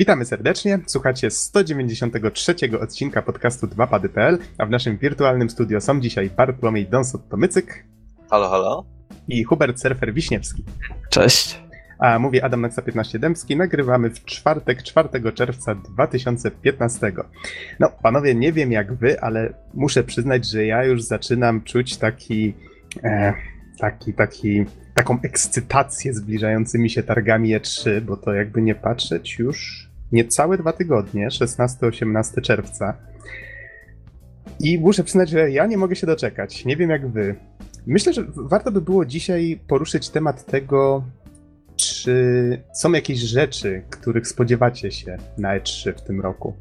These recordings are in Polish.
Witamy serdecznie. Słuchacie 193 odcinka podcastu 2pady.pl, a w naszym wirtualnym studio są dzisiaj Bartłomiej Donsot-Tomycyk. Halo, halo. I Hubert Surfer Wiśniewski. Cześć. A mówię Adam Naksa 15 Dębski. Nagrywamy w czwartek, 4 czerwca 2015. No, panowie, nie wiem jak wy, ale muszę przyznać, że ja już zaczynam czuć taki, e, taki, taki, taką ekscytację zbliżającymi się targami E3, bo to jakby nie patrzeć już niecałe dwa tygodnie, 16-18 czerwca. I muszę przyznać, że ja nie mogę się doczekać. Nie wiem jak wy. Myślę, że warto by było dzisiaj poruszyć temat tego, czy są jakieś rzeczy, których spodziewacie się na E3 w tym roku?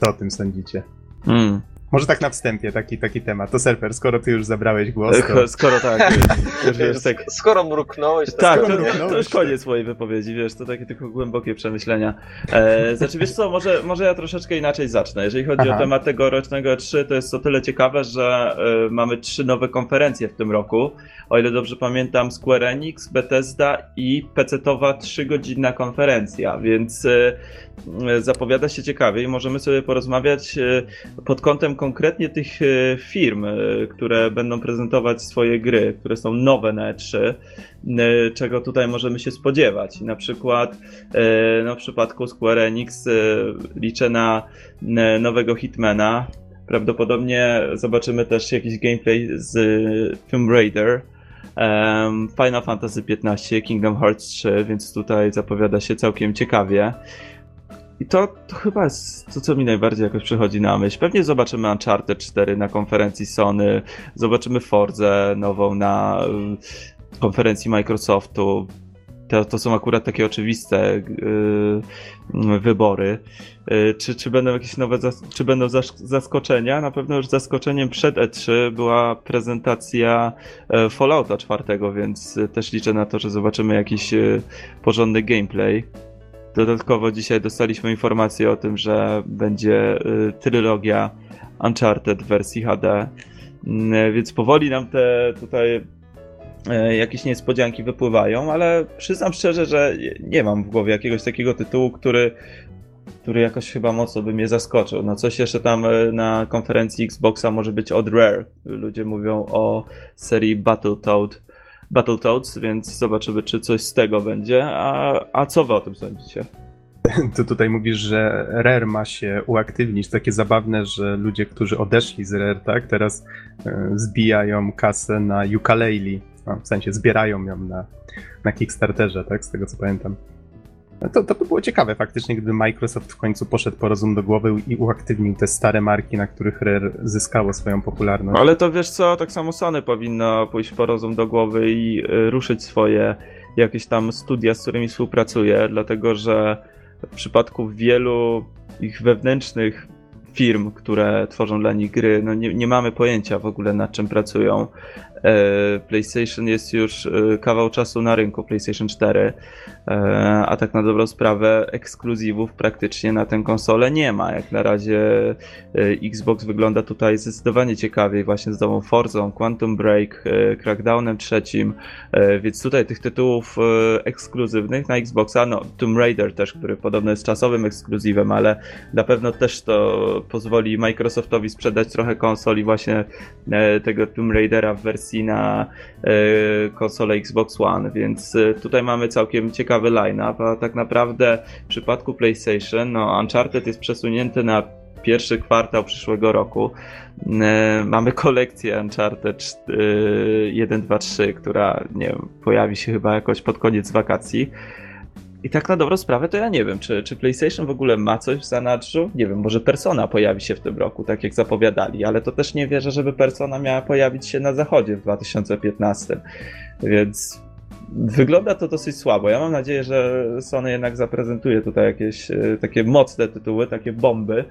Co o tym sądzicie? Mm. Może tak na wstępie, taki, taki temat. To Serper, skoro ty już zabrałeś głos, to... Skoro tak, już, już tak... Skoro mruknąłeś, to Tak, skoro to, mruknąłeś, to już koniec mojej wypowiedzi, wiesz, to takie tylko głębokie przemyślenia. E, znaczy, wiesz co, może, może ja troszeczkę inaczej zacznę. Jeżeli chodzi Aha. o temat tegorocznego E3, to jest to tyle ciekawe, że e, mamy trzy nowe konferencje w tym roku. O ile dobrze pamiętam, Square Enix, Bethesda i PC-towa trzygodzinna konferencja, więc e, e, zapowiada się ciekawie i możemy sobie porozmawiać e, pod kątem konkretnie tych e, firm, e, które będą prezentować swoje gry, które są nowe na E3, e, czego tutaj możemy się spodziewać. Na przykład no, w przypadku Square Enix liczę na nowego Hitmana. Prawdopodobnie zobaczymy też jakiś gameplay z Tomb Raider. Final Fantasy XV, Kingdom Hearts 3, więc tutaj zapowiada się całkiem ciekawie. I to, to chyba jest to, co mi najbardziej jakoś przychodzi na myśl. Pewnie zobaczymy Uncharted 4 na konferencji Sony, zobaczymy Forzę nową na y, konferencji Microsoftu. To, to są akurat takie oczywiste y, y, wybory. Y, czy, czy będą jakieś nowe, zas- czy będą zas- zaskoczenia? Na pewno już zaskoczeniem przed E3 była prezentacja e, Fallouta 4, więc też liczę na to, że zobaczymy jakiś y, porządny gameplay. Dodatkowo dzisiaj dostaliśmy informację o tym, że będzie y, trylogia Uncharted w wersji HD. Mm, Więc powoli nam te tutaj e, jakieś niespodzianki wypływają, ale przyznam szczerze, że nie mam w głowie jakiegoś takiego tytułu, który, który jakoś chyba mocno by mnie zaskoczył. No coś jeszcze tam e, na konferencji Xboxa może być od Rare. Ludzie mówią o serii Battletoad. Battletoads, więc zobaczymy, czy coś z tego będzie. A, a co wy o tym sądzicie? Ty tutaj mówisz, że Rare ma się uaktywnić. Takie zabawne, że ludzie, którzy odeszli z Rare, tak, teraz e, zbijają kasę na ukulele. No, w sensie zbierają ją na, na Kickstarterze, tak, z tego co pamiętam. No To, to by było ciekawe faktycznie, gdyby Microsoft w końcu poszedł po rozum do głowy i uaktywnił te stare marki, na których Rare zyskało swoją popularność. Ale to wiesz co, tak samo Sony powinno pójść po rozum do głowy i y, ruszyć swoje jakieś tam studia, z którymi współpracuje, dlatego że w przypadku wielu ich wewnętrznych firm, które tworzą dla nich gry, no nie, nie mamy pojęcia w ogóle nad czym pracują. E, PlayStation jest już e, kawał czasu na rynku, PlayStation 4, e, a tak na dobrą sprawę ekskluzywów praktycznie na tę konsolę nie ma. Jak na razie Xbox wygląda tutaj zdecydowanie ciekawiej właśnie z nową Forzą, Quantum Break, Crackdownem trzecim, więc tutaj tych tytułów ekskluzywnych na Xboxa, no Tomb Raider też, który podobno jest czasowym ekskluzywem, ale na pewno też to pozwoli Microsoftowi sprzedać trochę konsoli właśnie tego Tomb Raidera w wersji na e, konsolę Xbox One, więc e, tutaj mamy całkiem ciekawy line-up, a tak naprawdę w przypadku PlayStation, no Uncharted jest przesunięty na pierwszy kwartał przyszłego roku. E, Mamy kolekcję Uncharted e, 1, 2, 3, która nie wiem, pojawi się chyba jakoś pod koniec wakacji. I tak na dobrą sprawę to ja nie wiem, czy, czy PlayStation w ogóle ma coś w zanadrzu? Nie wiem, może Persona pojawi się w tym roku, tak jak zapowiadali, ale to też nie wierzę, żeby Persona miała pojawić się na zachodzie w 2015. Więc wygląda to dosyć słabo. Ja mam nadzieję, że Sony jednak zaprezentuje tutaj jakieś e, takie mocne tytuły, takie bomby,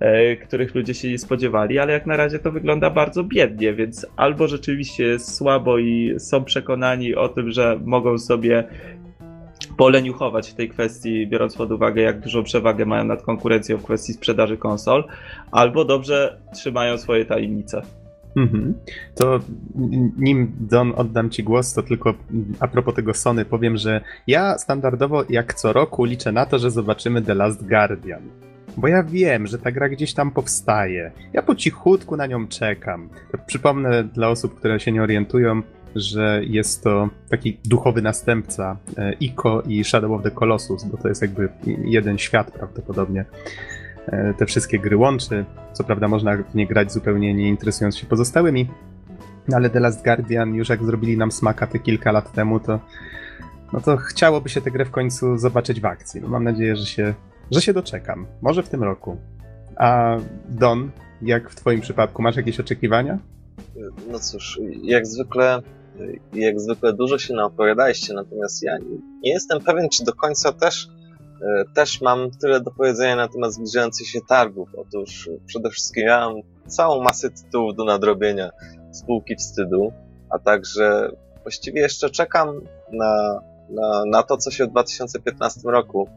e, których ludzie się nie spodziewali, ale jak na razie to wygląda bardzo biednie, więc albo rzeczywiście jest słabo i są przekonani o tym, że mogą sobie poleniuchować w tej kwestii, biorąc pod uwagę, jak dużą przewagę mają nad konkurencją w kwestii sprzedaży konsol, albo dobrze trzymają swoje tajemnice. Mhm. To nim Don oddam Ci głos, to tylko a propos tego Sony powiem, że ja standardowo jak co roku liczę na to, że zobaczymy The Last Guardian. Bo ja wiem, że ta gra gdzieś tam powstaje. Ja po cichutku na nią czekam. Przypomnę dla osób, które się nie orientują, że jest to taki duchowy następca e, Ico i Shadow of the Colossus, bo to jest jakby jeden świat prawdopodobnie. E, te wszystkie gry łączy. Co prawda można w nie grać zupełnie nie interesując się pozostałymi, ale The Last Guardian już jak zrobili nam smaka te kilka lat temu, to no to chciałoby się tę grę w końcu zobaczyć w akcji. No mam nadzieję, że się, że się doczekam. Może w tym roku. A Don, jak w twoim przypadku, masz jakieś oczekiwania? No cóż, jak zwykle jak zwykle dużo się naopowiadaliście, natomiast ja nie jestem pewien, czy do końca też E, też mam tyle do powiedzenia na temat zbliżających się targów. Otóż przede wszystkim ja mam całą masę tytułów do nadrobienia spółki wstydu, a także właściwie jeszcze czekam na, na, na to, co się w 2015 roku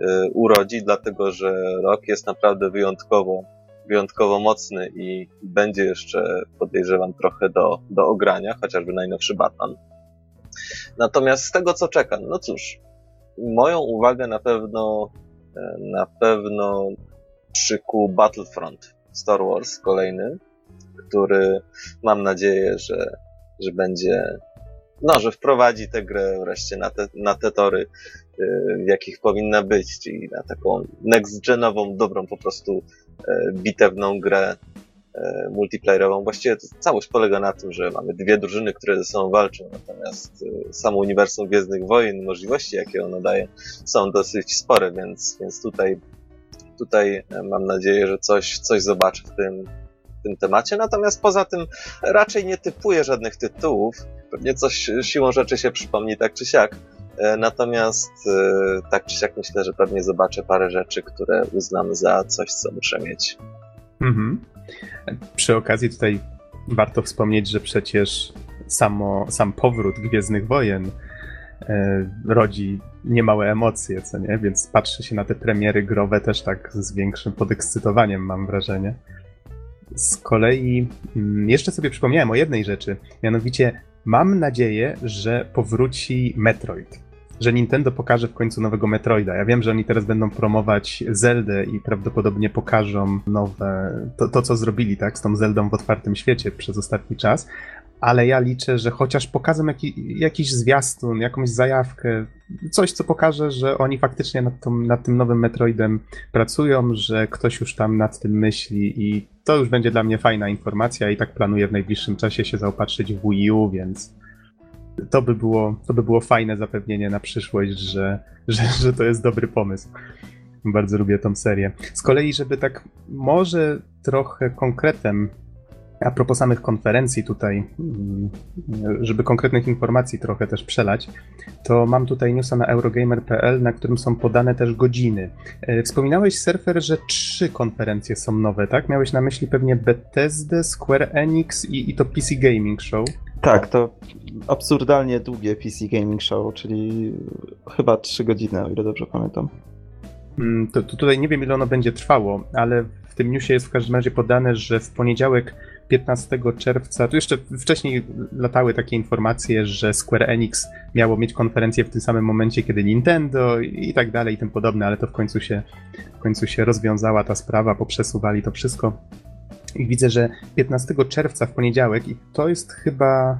y, urodzi, dlatego że rok jest naprawdę wyjątkowo, wyjątkowo mocny i będzie jeszcze, podejrzewam, trochę do, do ogrania, chociażby najnowszy Batman. Natomiast z tego, co czekam, no cóż, moją uwagę na pewno, e, na pewno przykuł Battlefront Star Wars kolejny, który mam nadzieję, że, że będzie, no, że wprowadzi tę grę wreszcie na te, na te tory, e, w jakich powinna być, czyli na taką next-genową, dobrą po prostu bitewną grę E, multiplayerową. Właściwie całość polega na tym, że mamy dwie drużyny, które ze sobą walczą, natomiast e, samo uniwersum Gwiezdnych Wojen, możliwości, jakie ono daje, są dosyć spore, więc, więc tutaj, tutaj e, mam nadzieję, że coś, coś zobaczę w tym, w tym temacie. Natomiast poza tym raczej nie typuję żadnych tytułów. Pewnie coś siłą rzeczy się przypomni tak czy siak. Natomiast tak czy siak myślę, że pewnie zobaczę parę rzeczy, które uznam za coś, co muszę mieć. Mhm. Przy okazji tutaj warto wspomnieć, że przecież samo, sam powrót Gwiezdnych Wojen e, rodzi niemałe emocje, co nie? Więc patrzy się na te premiery growe też tak z większym podekscytowaniem, mam wrażenie. Z kolei mm, jeszcze sobie przypomniałem o jednej rzeczy, mianowicie mam nadzieję, że powróci Metroid że Nintendo pokaże w końcu nowego Metroida. Ja wiem, że oni teraz będą promować Zeldę i prawdopodobnie pokażą nowe, to, to co zrobili, tak, z tą Zeldą w otwartym świecie przez ostatni czas, ale ja liczę, że chociaż pokażą jaki, jakiś zwiastun, jakąś zajawkę, coś, co pokaże, że oni faktycznie nad, tą, nad tym nowym Metroidem pracują, że ktoś już tam nad tym myśli i to już będzie dla mnie fajna informacja i tak planuję w najbliższym czasie się zaopatrzyć w Wii U, więc to by było, to by było fajne zapewnienie na przyszłość, że, że, że to jest dobry pomysł. Bardzo lubię tą serię. Z kolei, żeby tak może trochę konkretem, a propos samych konferencji tutaj, mm, żeby konkretnych informacji trochę też przelać, to mam tutaj newsa na Eurogamer.pl, na którym są podane też godziny. E, wspominałeś, Surfer, że trzy konferencje są nowe, tak? Miałeś na myśli pewnie Bethesda, Square Enix i, i to PC Gaming Show. Tak, to absurdalnie długie PC Gaming Show, czyli chyba 3 godziny, o ile dobrze pamiętam. Mm, to, to, tutaj nie wiem, ile ono będzie trwało, ale w tym newsie jest w każdym razie podane, że w poniedziałek 15 czerwca, tu jeszcze wcześniej latały takie informacje, że Square Enix miało mieć konferencję w tym samym momencie, kiedy Nintendo i tak dalej i tym podobne, ale to w końcu się, w końcu się rozwiązała ta sprawa, poprzesuwali to wszystko. I widzę, że 15 czerwca w poniedziałek, i to jest chyba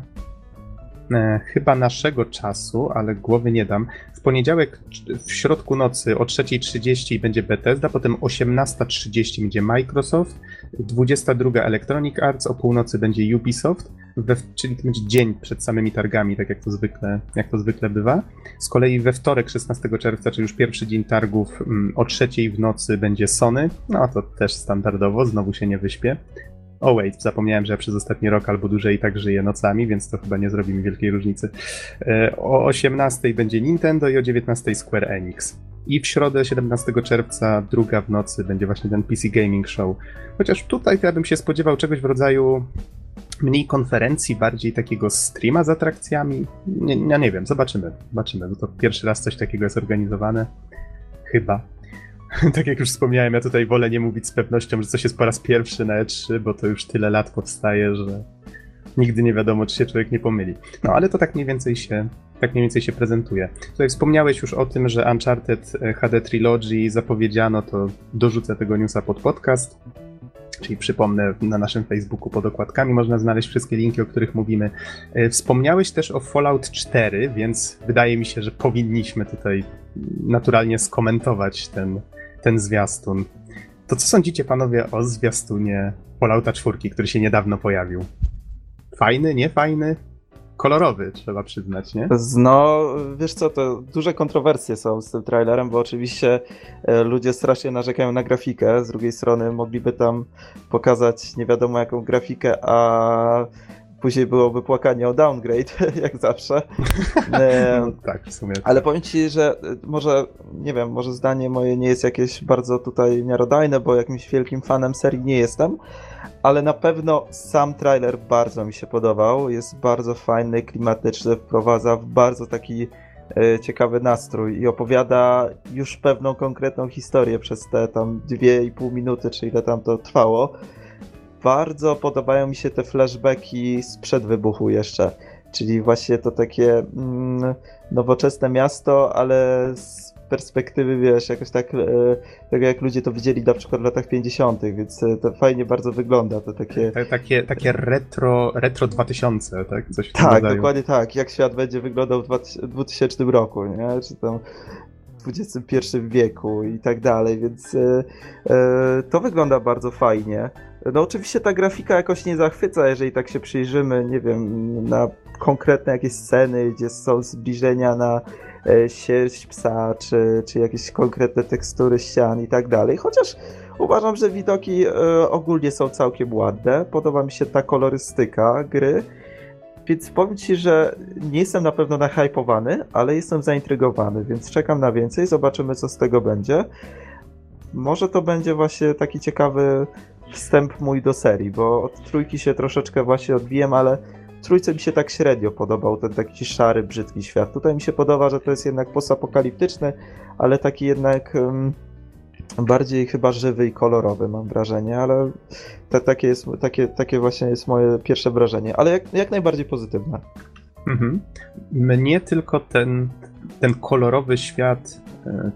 e, chyba naszego czasu, ale głowy nie dam. W poniedziałek w środku nocy o 3.30 będzie Bethesda, potem 18.30 będzie Microsoft, 22 Electronic Arts, o północy będzie Ubisoft, we, czyli to będzie dzień przed samymi targami, tak jak to zwykle, jak to zwykle bywa. Z kolei we wtorek 16 czerwca, czyli już pierwszy dzień targów mm, o trzeciej w nocy będzie Sony, no to też standardowo, znowu się nie wyśpię. O oh wait, zapomniałem, że ja przez ostatni rok albo dłużej tak żyję nocami, więc to chyba nie zrobi mi wielkiej różnicy. E, o 18 będzie Nintendo i o 19 Square Enix. I w środę 17 czerwca, druga w nocy, będzie właśnie ten PC Gaming Show. Chociaż tutaj ja bym się spodziewał czegoś w rodzaju mniej konferencji, bardziej takiego streama z atrakcjami. Nie, ja nie wiem, zobaczymy. Zobaczymy, bo to pierwszy raz coś takiego jest organizowane. Chyba. tak jak już wspomniałem, ja tutaj wolę nie mówić z pewnością, że coś jest po raz pierwszy na E3, bo to już tyle lat powstaje, że nigdy nie wiadomo, czy się człowiek nie pomyli. No ale to tak mniej więcej się, tak mniej więcej się prezentuje. Tutaj wspomniałeś już o tym, że Uncharted HD Trilogy zapowiedziano, to dorzucę tego newsa pod podcast. Czyli przypomnę, na naszym Facebooku pod okładkami można znaleźć wszystkie linki, o których mówimy. E, wspomniałeś też o Fallout 4, więc wydaje mi się, że powinniśmy tutaj naturalnie skomentować ten, ten zwiastun. To co sądzicie panowie o zwiastunie Fallouta 4, który się niedawno pojawił? Fajny, nie fajny? Kolorowy, trzeba przyznać, nie? No, wiesz co, to duże kontrowersje są z tym trailerem, bo oczywiście e, ludzie strasznie narzekają na grafikę, z drugiej strony mogliby tam pokazać nie wiadomo jaką grafikę, a później byłoby płakanie o downgrade, jak zawsze. no, tak, w sumie. Ale powiem ci, że może, nie wiem, może zdanie moje nie jest jakieś bardzo tutaj miarodajne, bo jakimś wielkim fanem serii nie jestem, ale na pewno sam trailer bardzo mi się podobał. Jest bardzo fajny, klimatyczny, wprowadza w bardzo taki e, ciekawy nastrój i opowiada już pewną konkretną historię przez te tam dwie i pół minuty, czy ile tam to trwało. Bardzo podobają mi się te flashbacki sprzed wybuchu jeszcze, czyli właśnie to takie mm, nowoczesne miasto, ale z perspektywy, wiesz, jakoś tak, e, tak jak ludzie to widzieli na przykład w latach 50., więc e, to fajnie bardzo wygląda. To takie, takie, takie retro, retro 2000, tak? Coś tak, dokładnie tak. Jak świat będzie wyglądał w 2000 roku, nie? Czy tam w XXI wieku i tak dalej, więc e, e, to wygląda bardzo fajnie. No oczywiście ta grafika jakoś nie zachwyca, jeżeli tak się przyjrzymy, nie wiem, na konkretne jakieś sceny, gdzie są zbliżenia na E, sierść psa, czy, czy jakieś konkretne tekstury ścian i tak dalej. Chociaż uważam, że widoki e, ogólnie są całkiem ładne. Podoba mi się ta kolorystyka gry. Więc powiem Ci, że nie jestem na pewno nahypowany, ale jestem zaintrygowany, więc czekam na więcej, zobaczymy co z tego będzie. Może to będzie właśnie taki ciekawy wstęp mój do serii, bo od trójki się troszeczkę właśnie odbiłem, ale trójce mi się tak średnio podobał ten taki szary, brzydki świat. Tutaj mi się podoba, że to jest jednak postapokaliptyczny, ale taki jednak um, bardziej chyba żywy i kolorowy, mam wrażenie, ale te, takie, jest, takie, takie właśnie jest moje pierwsze wrażenie, ale jak, jak najbardziej pozytywne. Mhm. Mnie tylko ten, ten kolorowy świat e,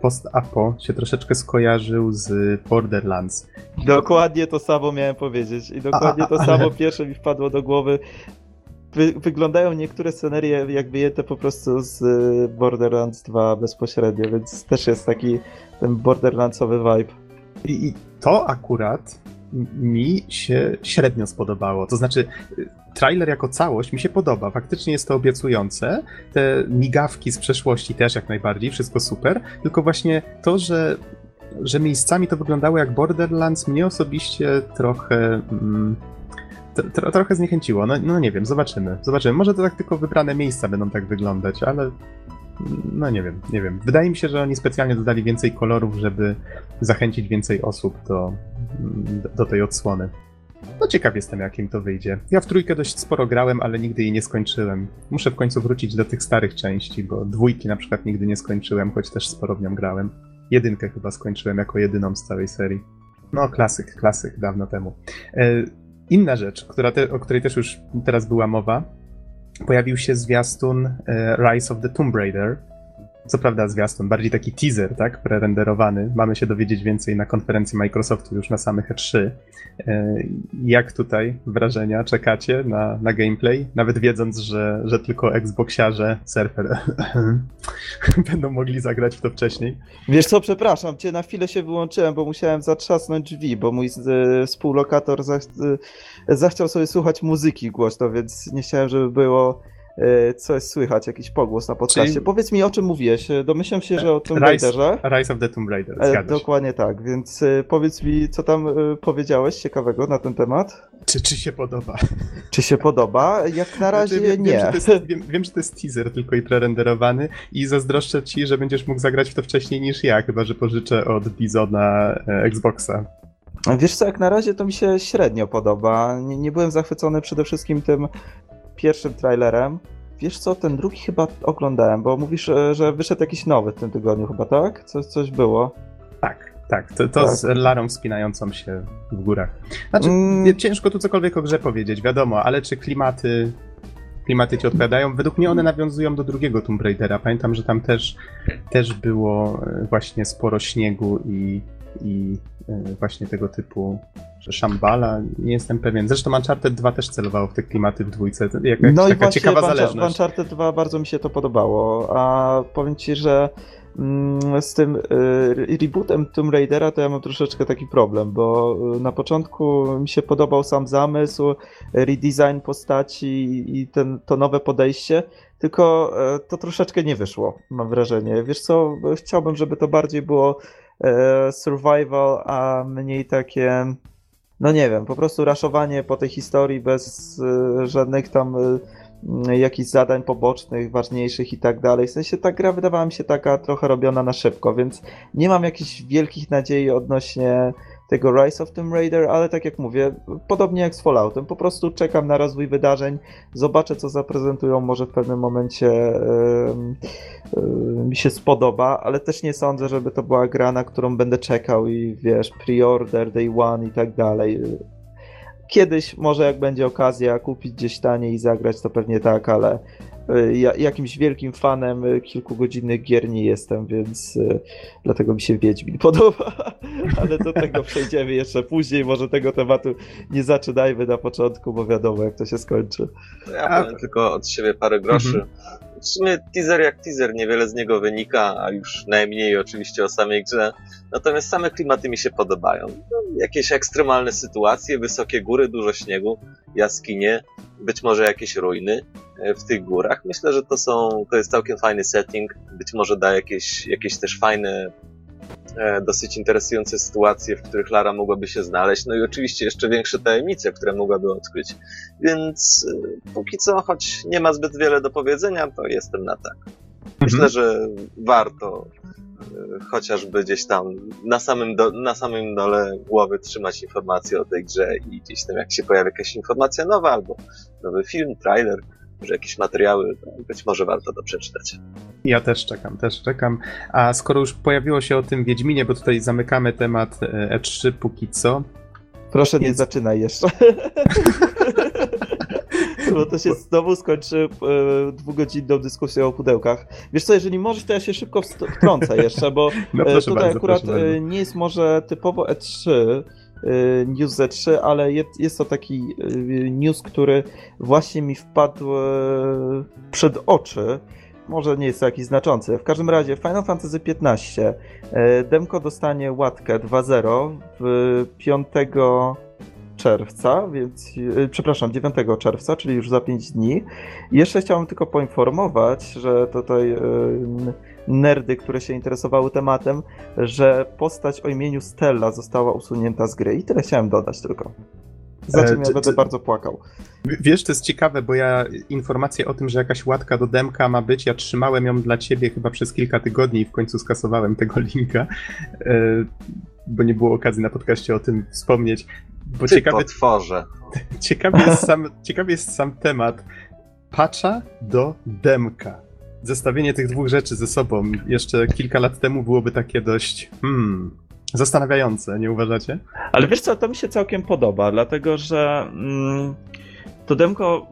post-apo się troszeczkę skojarzył z Borderlands. Dokładnie to samo miałem powiedzieć i dokładnie a, a, to samo ale... pierwsze mi wpadło do głowy. Wy, wyglądają niektóre scenerie jak wyjęte po prostu z Borderlands 2 bezpośrednio, więc też jest taki ten Borderlandsowy vibe. I, i to akurat mi się średnio spodobało. To znaczy, trailer jako całość mi się podoba. Faktycznie jest to obiecujące. Te migawki z przeszłości też jak najbardziej, wszystko super. Tylko właśnie to, że, że miejscami to wyglądało jak Borderlands, mnie osobiście trochę. Mm, tro, trochę zniechęciło. No, no nie wiem, zobaczymy. Zobaczymy. Może to tak tylko wybrane miejsca będą tak wyglądać, ale no nie wiem, nie wiem. Wydaje mi się, że oni specjalnie dodali więcej kolorów, żeby zachęcić więcej osób do, do tej odsłony. No ciekaw jestem, jakim to wyjdzie. Ja w trójkę dość sporo grałem, ale nigdy jej nie skończyłem. Muszę w końcu wrócić do tych starych części, bo dwójki na przykład nigdy nie skończyłem, choć też sporo w nią grałem. Jedynkę chyba skończyłem jako jedyną z całej serii. No, klasyk, klasyk, dawno temu. E, inna rzecz, która te, o której też już teraz była mowa, pojawił się zwiastun e, Rise of the Tomb Raider, co prawda zwiastun, bardziej taki teaser, tak, prerenderowany. Mamy się dowiedzieć więcej na konferencji Microsoftu już na samych E3. E, jak tutaj wrażenia czekacie na, na gameplay? Nawet wiedząc, że, że tylko Xboxiarze, surfer będą mogli zagrać w to wcześniej. Wiesz co, przepraszam cię, na chwilę się wyłączyłem, bo musiałem zatrzasnąć drzwi, bo mój e, współlokator zach e, zachciał sobie słuchać muzyki głośno, więc nie chciałem, żeby było coś słychać, jakiś pogłos na podcaście. Czyli... Powiedz mi, o czym mówiłeś. E, domyślam się, że o Tomb Raiderze. Rise of the Tomb Raider, e, zgadza Dokładnie tak, więc powiedz mi, co tam powiedziałeś ciekawego na ten temat? Czy, czy się podoba? Czy się podoba? Jak na znaczy, razie znaczy, wiem, nie. Wiem że, jest, wiem, wiem, że to jest teaser tylko i prerenderowany i zazdroszczę ci, że będziesz mógł zagrać w to wcześniej niż ja, chyba że pożyczę od Bizona Xboxa. Wiesz co, jak na razie to mi się średnio podoba. Nie, nie byłem zachwycony przede wszystkim tym pierwszym trailerem. Wiesz co, ten drugi chyba oglądałem, bo mówisz, że wyszedł jakiś nowy w tym tygodniu chyba, tak? Coś, coś było. Tak, to, to Tak. z Larą wspinającą się w górach. Znaczy, Mm. ciężko tu cokolwiek o grze powiedzieć, wiadomo, ale czy klimaty, klimaty ci odpowiadają? Według mnie one nawiązują do drugiego Tomb Raidera. Pamiętam, że tam też, też było e, właśnie sporo śniegu i, i e, właśnie tego typu że Shambhala, nie jestem pewien. Zresztą Uncharted 2 też celowało w te klimaty w dwójce. Jak, jak No i taka właśnie ciekawa zależność. Uncharted 2 bardzo mi się to podobało, a powiem ci, że mm, z tym y, rebootem Tomb Raidera to ja mam troszeczkę taki problem, bo y, na początku mi się podobał sam zamysł, redesign postaci i ten, to nowe podejście, tylko to troszeczkę nie wyszło, mam wrażenie. Wiesz co, chciałbym, żeby to bardziej było survival, a mniej takie no nie wiem, po prostu raszowanie po tej historii bez y, żadnych tam y, jakichś zadań pobocznych, ważniejszych i tak dalej. W sensie ta gra wydawała mi się taka trochę robiona na szybko, więc nie mam jakichś wielkich nadziei odnośnie tego Rise of Tomb Raider, ale tak jak mówię, podobnie jak z Falloutem, po prostu czekam na rozwój wydarzeń, zobaczę co zaprezentują, może w pewnym momencie ym, ym, mi się spodoba, ale też nie sądzę, żeby to była gra, na którą będę czekał i wiesz, pre-order, day one i tak dalej. Kiedyś, może jak będzie okazja kupić gdzieś taniej i zagrać, to pewnie tak, ale ja, jakimś wielkim fanem y, kilkugodzinnych gier nie jestem, więc y, dlatego mi się Wiedźmin podoba, ale do tego przejdziemy jeszcze później, może tego tematu nie zaczynajmy na początku, bo wiadomo jak to się skończy. Ja powiem tylko od siebie parę groszy. W sumie teaser jak teaser, niewiele z niego wynika, a już najmniej oczywiście o samej grze. Natomiast same klimaty mi się podobają. No, jakieś ekstremalne sytuacje, wysokie góry, dużo śniegu, jaskinie, być może jakieś ruiny e, w tych górach. Myślę, że to są, to jest całkiem fajny setting. Być może da jakieś, jakieś też fajne, dosyć interesujące sytuacje, w których Lara mogłaby się znaleźć. No i oczywiście jeszcze większe tajemnice, które mogłaby odkryć. Więc y, póki co, choć nie ma zbyt wiele do powiedzenia, to jestem na tak. Myślę, że warto y, chociażby gdzieś tam na samym, do, na samym dole głowy trzymać informacje o tej grze i gdzieś tam jak się pojawi jakaś informacja nowa albo nowy film, trailer, może jakieś materiały, być może warto to przeczytać. Ja też czekam, też czekam. A skoro już pojawiło się o tym Wiedźminie, bo tutaj zamykamy temat e, E3 póki co. Proszę nie Więc- zaczynaj jeszcze. Bo to się znowu skończy e, dwugodzinną dyskusją o pudełkach. Wiesz co, jeżeli możesz, to ja się szybko wtrącę jeszcze, bo No e, tutaj bardzo, akurat e, nie jest może typowo E3, e, news Z3, ale jest, to taki e, news, który właśnie mi wpadł e, przed oczy. Może nie jest to jakiś znaczący. W każdym razie Final Fantasy XV e, demko dostanie łatkę 2.0 w 5 czerwca, więc e, przepraszam, 9 czerwca, czyli już za 5 dni. Jeszcze chciałem tylko poinformować, że tutaj e, nerdy, które się interesowały tematem, że postać o imieniu Stella została usunięta z gry. I tyle chciałem dodać tylko. Za E, czym ja będę bardzo płakał. Wiesz, to jest ciekawe, bo ja informację o tym, że jakaś łatka do demka ma być, ja trzymałem ją dla ciebie chyba przez kilka tygodni i w końcu skasowałem tego linka, e, bo nie było okazji na podcaście o tym wspomnieć. Bo Ty ciekawy, potworze. ciekawy, jest sam, ciekawy jest sam temat patcha do demka. Zestawienie tych dwóch rzeczy ze sobą jeszcze kilka lat temu byłoby takie dość hmm, zastanawiające, nie uważacie? Ale wiesz co, to mi się całkiem podoba, dlatego że mm, to demko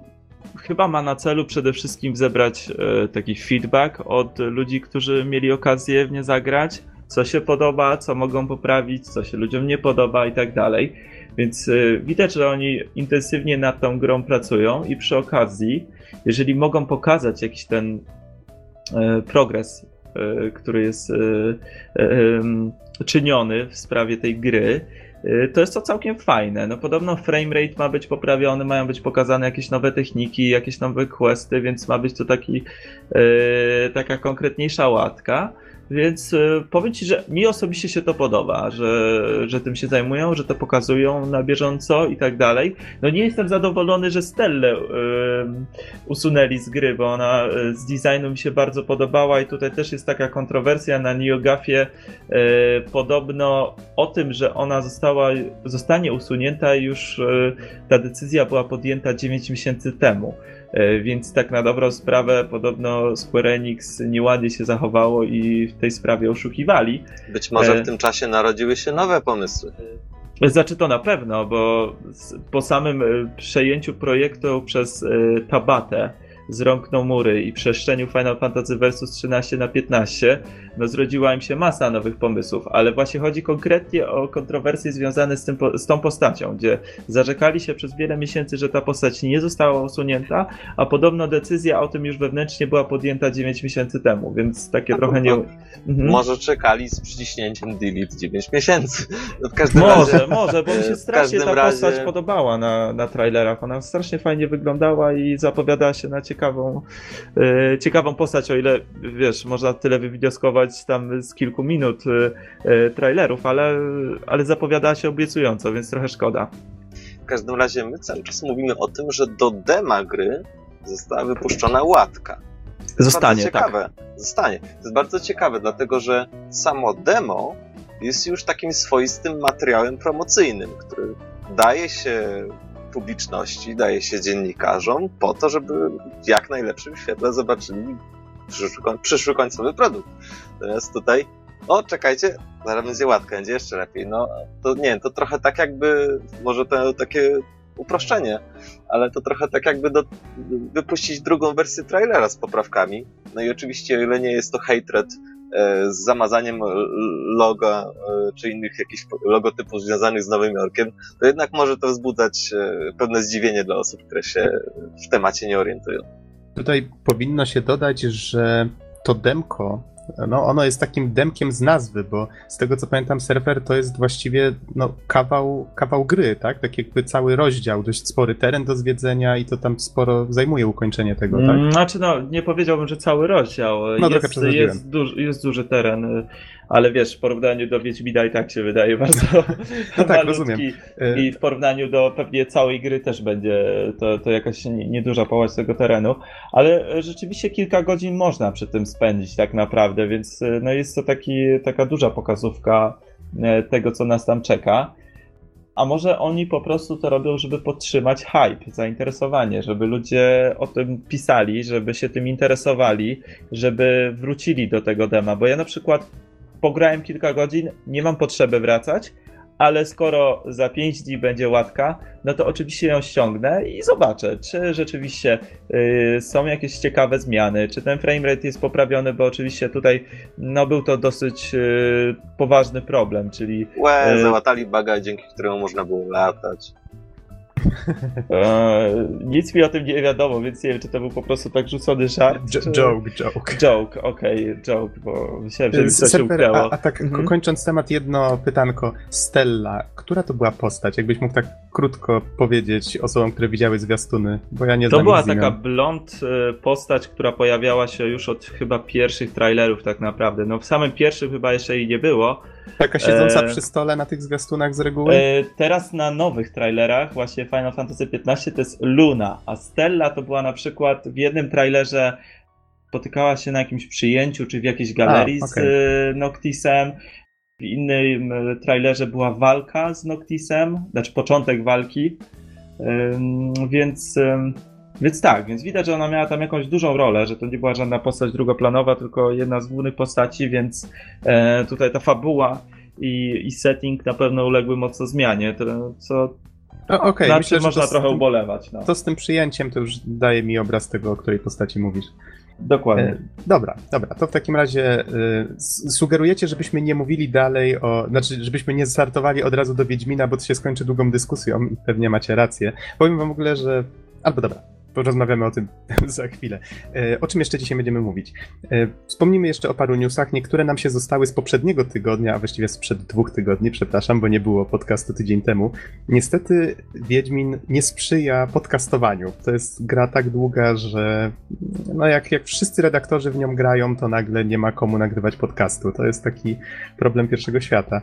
chyba ma na celu przede wszystkim zebrać e, taki feedback od ludzi, którzy mieli okazję w nie zagrać, co się podoba, co mogą poprawić, co się ludziom nie podoba i tak dalej. Więc e, widać, że oni intensywnie nad tą grą pracują i przy okazji, jeżeli mogą pokazać jakiś ten progres, e, który jest e, e, czyniony w sprawie tej gry, to jest to całkiem fajne. No podobno framerate ma być poprawiony, mają być pokazane jakieś nowe techniki, jakieś nowe questy, więc ma być to taki, taka konkretniejsza łatka. Więc y, powiem Ci, że mi osobiście się to podoba, że, że tym się zajmują, że to pokazują na bieżąco i tak dalej. No nie jestem zadowolony, że Stellę y, usunęli z gry, bo ona y, z designu mi się bardzo podobała i tutaj też jest taka kontrowersja na NeoGafie y, podobno o tym, że ona została, zostanie usunięta już y, ta decyzja była podjęta 9 miesięcy temu. E, więc tak na dobrą sprawę podobno Square Enix nieładnie się zachowało i w tej sprawie oszukiwali. Być może E. w tym czasie narodziły się nowe pomysły. Znaczy to na pewno, bo po samym e, przejęciu projektu przez Tabatę z rąk Nomury i przeszczeniu Final Fantasy Versus 13 na 15, no zrodziła im się masa nowych pomysłów, ale właśnie chodzi konkretnie o kontrowersje związane z, tym, z tą postacią, gdzie zarzekali się przez wiele miesięcy, że ta postać nie została usunięta, a podobno decyzja o tym już wewnętrznie była podjęta 9 miesięcy temu, więc takie A trochę nie... Mhm. Może czekali z przyciśnięciem delete 9 miesięcy. No w każdym razie, Może, może, bo mi się strasznie ta postać razie- podobała na, na trailerach. Ona strasznie fajnie wyglądała i zapowiadała się na ciekawą, e, ciekawą postać, o ile wiesz, można tyle wywnioskować tam z kilku minut e, e, trailerów, ale, ale zapowiadała się obiecująco, więc trochę szkoda. w każdym razie my cały czas mówimy o tym, że do dema gry została wypuszczona łatka. Zostanie, tak. ciekawe. Zostanie. To jest bardzo ciekawe, dlatego że samo demo jest już takim swoistym materiałem promocyjnym, który daje się publiczności, daje się dziennikarzom po to, żeby w jak najlepszym świetle zobaczyli przyszły, przyszły końcowy produkt. Natomiast tutaj, o czekajcie, zaraz będzie łatka, będzie jeszcze lepiej. No to nie to trochę tak jakby, może to takie uproszczenie, ale to trochę tak jakby do, wypuścić drugą wersję trailera z poprawkami. No i oczywiście, o ile nie jest to hatred e, z zamazaniem loga e, czy innych jakichś logotypów związanych z Nowym Jorkiem, to jednak może to wzbudzać e, pewne zdziwienie dla osób, które się w temacie nie orientują. Tutaj powinno się dodać, że to demko, no ono jest takim demkiem z nazwy, bo z tego co pamiętam serwer to jest właściwie no, kawał, kawał gry, tak? Tak jakby cały rozdział, dość spory teren do zwiedzenia i to tam sporo zajmuje ukończenie tego, tak? Mm, Znaczy, no, nie powiedziałbym, że cały rozdział. No, trochę jest, przesadziłem. jest, duży, jest duży teren, y, ale wiesz, w porównaniu do Wiedźmina i tak się wydaje bardzo No tak, rozumiem. E, I w porównaniu do pewnie całej gry też będzie to, to jakaś nie- nieduża połowa tego terenu, ale rzeczywiście kilka godzin można przy tym spędzić tak naprawdę, więc e, no jest to taki, taka duża pokazówka e, tego, co nas tam czeka. A może oni po prostu to robią, żeby podtrzymać hype, zainteresowanie, żeby ludzie o tym pisali, żeby się tym interesowali, żeby wrócili do tego dema. Bo ja na przykład pograłem kilka godzin, nie mam potrzeby wracać, ale skoro za 5 dni będzie łatka, no to oczywiście ją ściągnę i zobaczę, czy rzeczywiście y, są jakieś ciekawe zmiany, czy ten framerate jest poprawiony, bo oczywiście tutaj no, był to dosyć y, poważny problem, czyli Łe, E, załatali baga, dzięki któremu można było latać. E, nic mi o tym nie wiadomo, więc nie wiem, czy to był po prostu tak rzucony żart. J- czy... joke, joke. Joke, okej, joke, bo myślałem, że mi coś się a, a tak Mhm. ko- kończąc temat, jedno pytanko. Stella, która to była postać? Jakbyś mógł tak krótko powiedzieć osobom, które widziały zwiastuny, bo ja nie To znam była taka blond e, postać, która pojawiała się już od chyba pierwszych trailerów tak naprawdę. No w samym pierwszym chyba jeszcze jej nie było. Taka siedząca e, przy stole na tych zwiastunach z reguły? E, teraz na nowych trailerach właśnie Final Fantasy XV to jest Luna, a Stella to była na przykład w jednym trailerze spotykała się na jakimś przyjęciu czy w jakiejś galerii A, z okej. e, Noctisem. W innym e, trailerze była walka z Noctisem, znaczy początek walki. Więc, więc tak, więc widać, że ona miała tam jakąś dużą rolę, że to nie była żadna postać drugoplanowa, tylko jedna z głównych postaci, więc e, tutaj ta fabuła i, i setting na pewno uległy mocno zmianie, to, co O, Okej, na myślę, można trochę tym, ubolewać. No. to z tym przyjęciem to już daje mi obraz tego, o której postaci mówisz. Dokładnie. E, dobra, dobra, to w takim razie s- sugerujecie, żebyśmy nie mówili dalej o, znaczy, żebyśmy nie startowali od razu do Wiedźmina, bo to się skończy długą dyskusją i pewnie macie rację. Powiem wam w ogóle, że, albo dobra, porozmawiamy o tym za chwilę. E, o czym jeszcze dzisiaj będziemy mówić? E, wspomnimy jeszcze o paru newsach, niektóre nam się zostały z poprzedniego tygodnia, a właściwie sprzed dwóch tygodni, przepraszam, bo nie było podcastu tydzień temu. Niestety Wiedźmin nie sprzyja podcastowaniu. To jest gra tak długa, że no jak, jak wszyscy redaktorzy w nią grają, to nagle nie ma komu nagrywać podcastu. To jest taki problem pierwszego świata.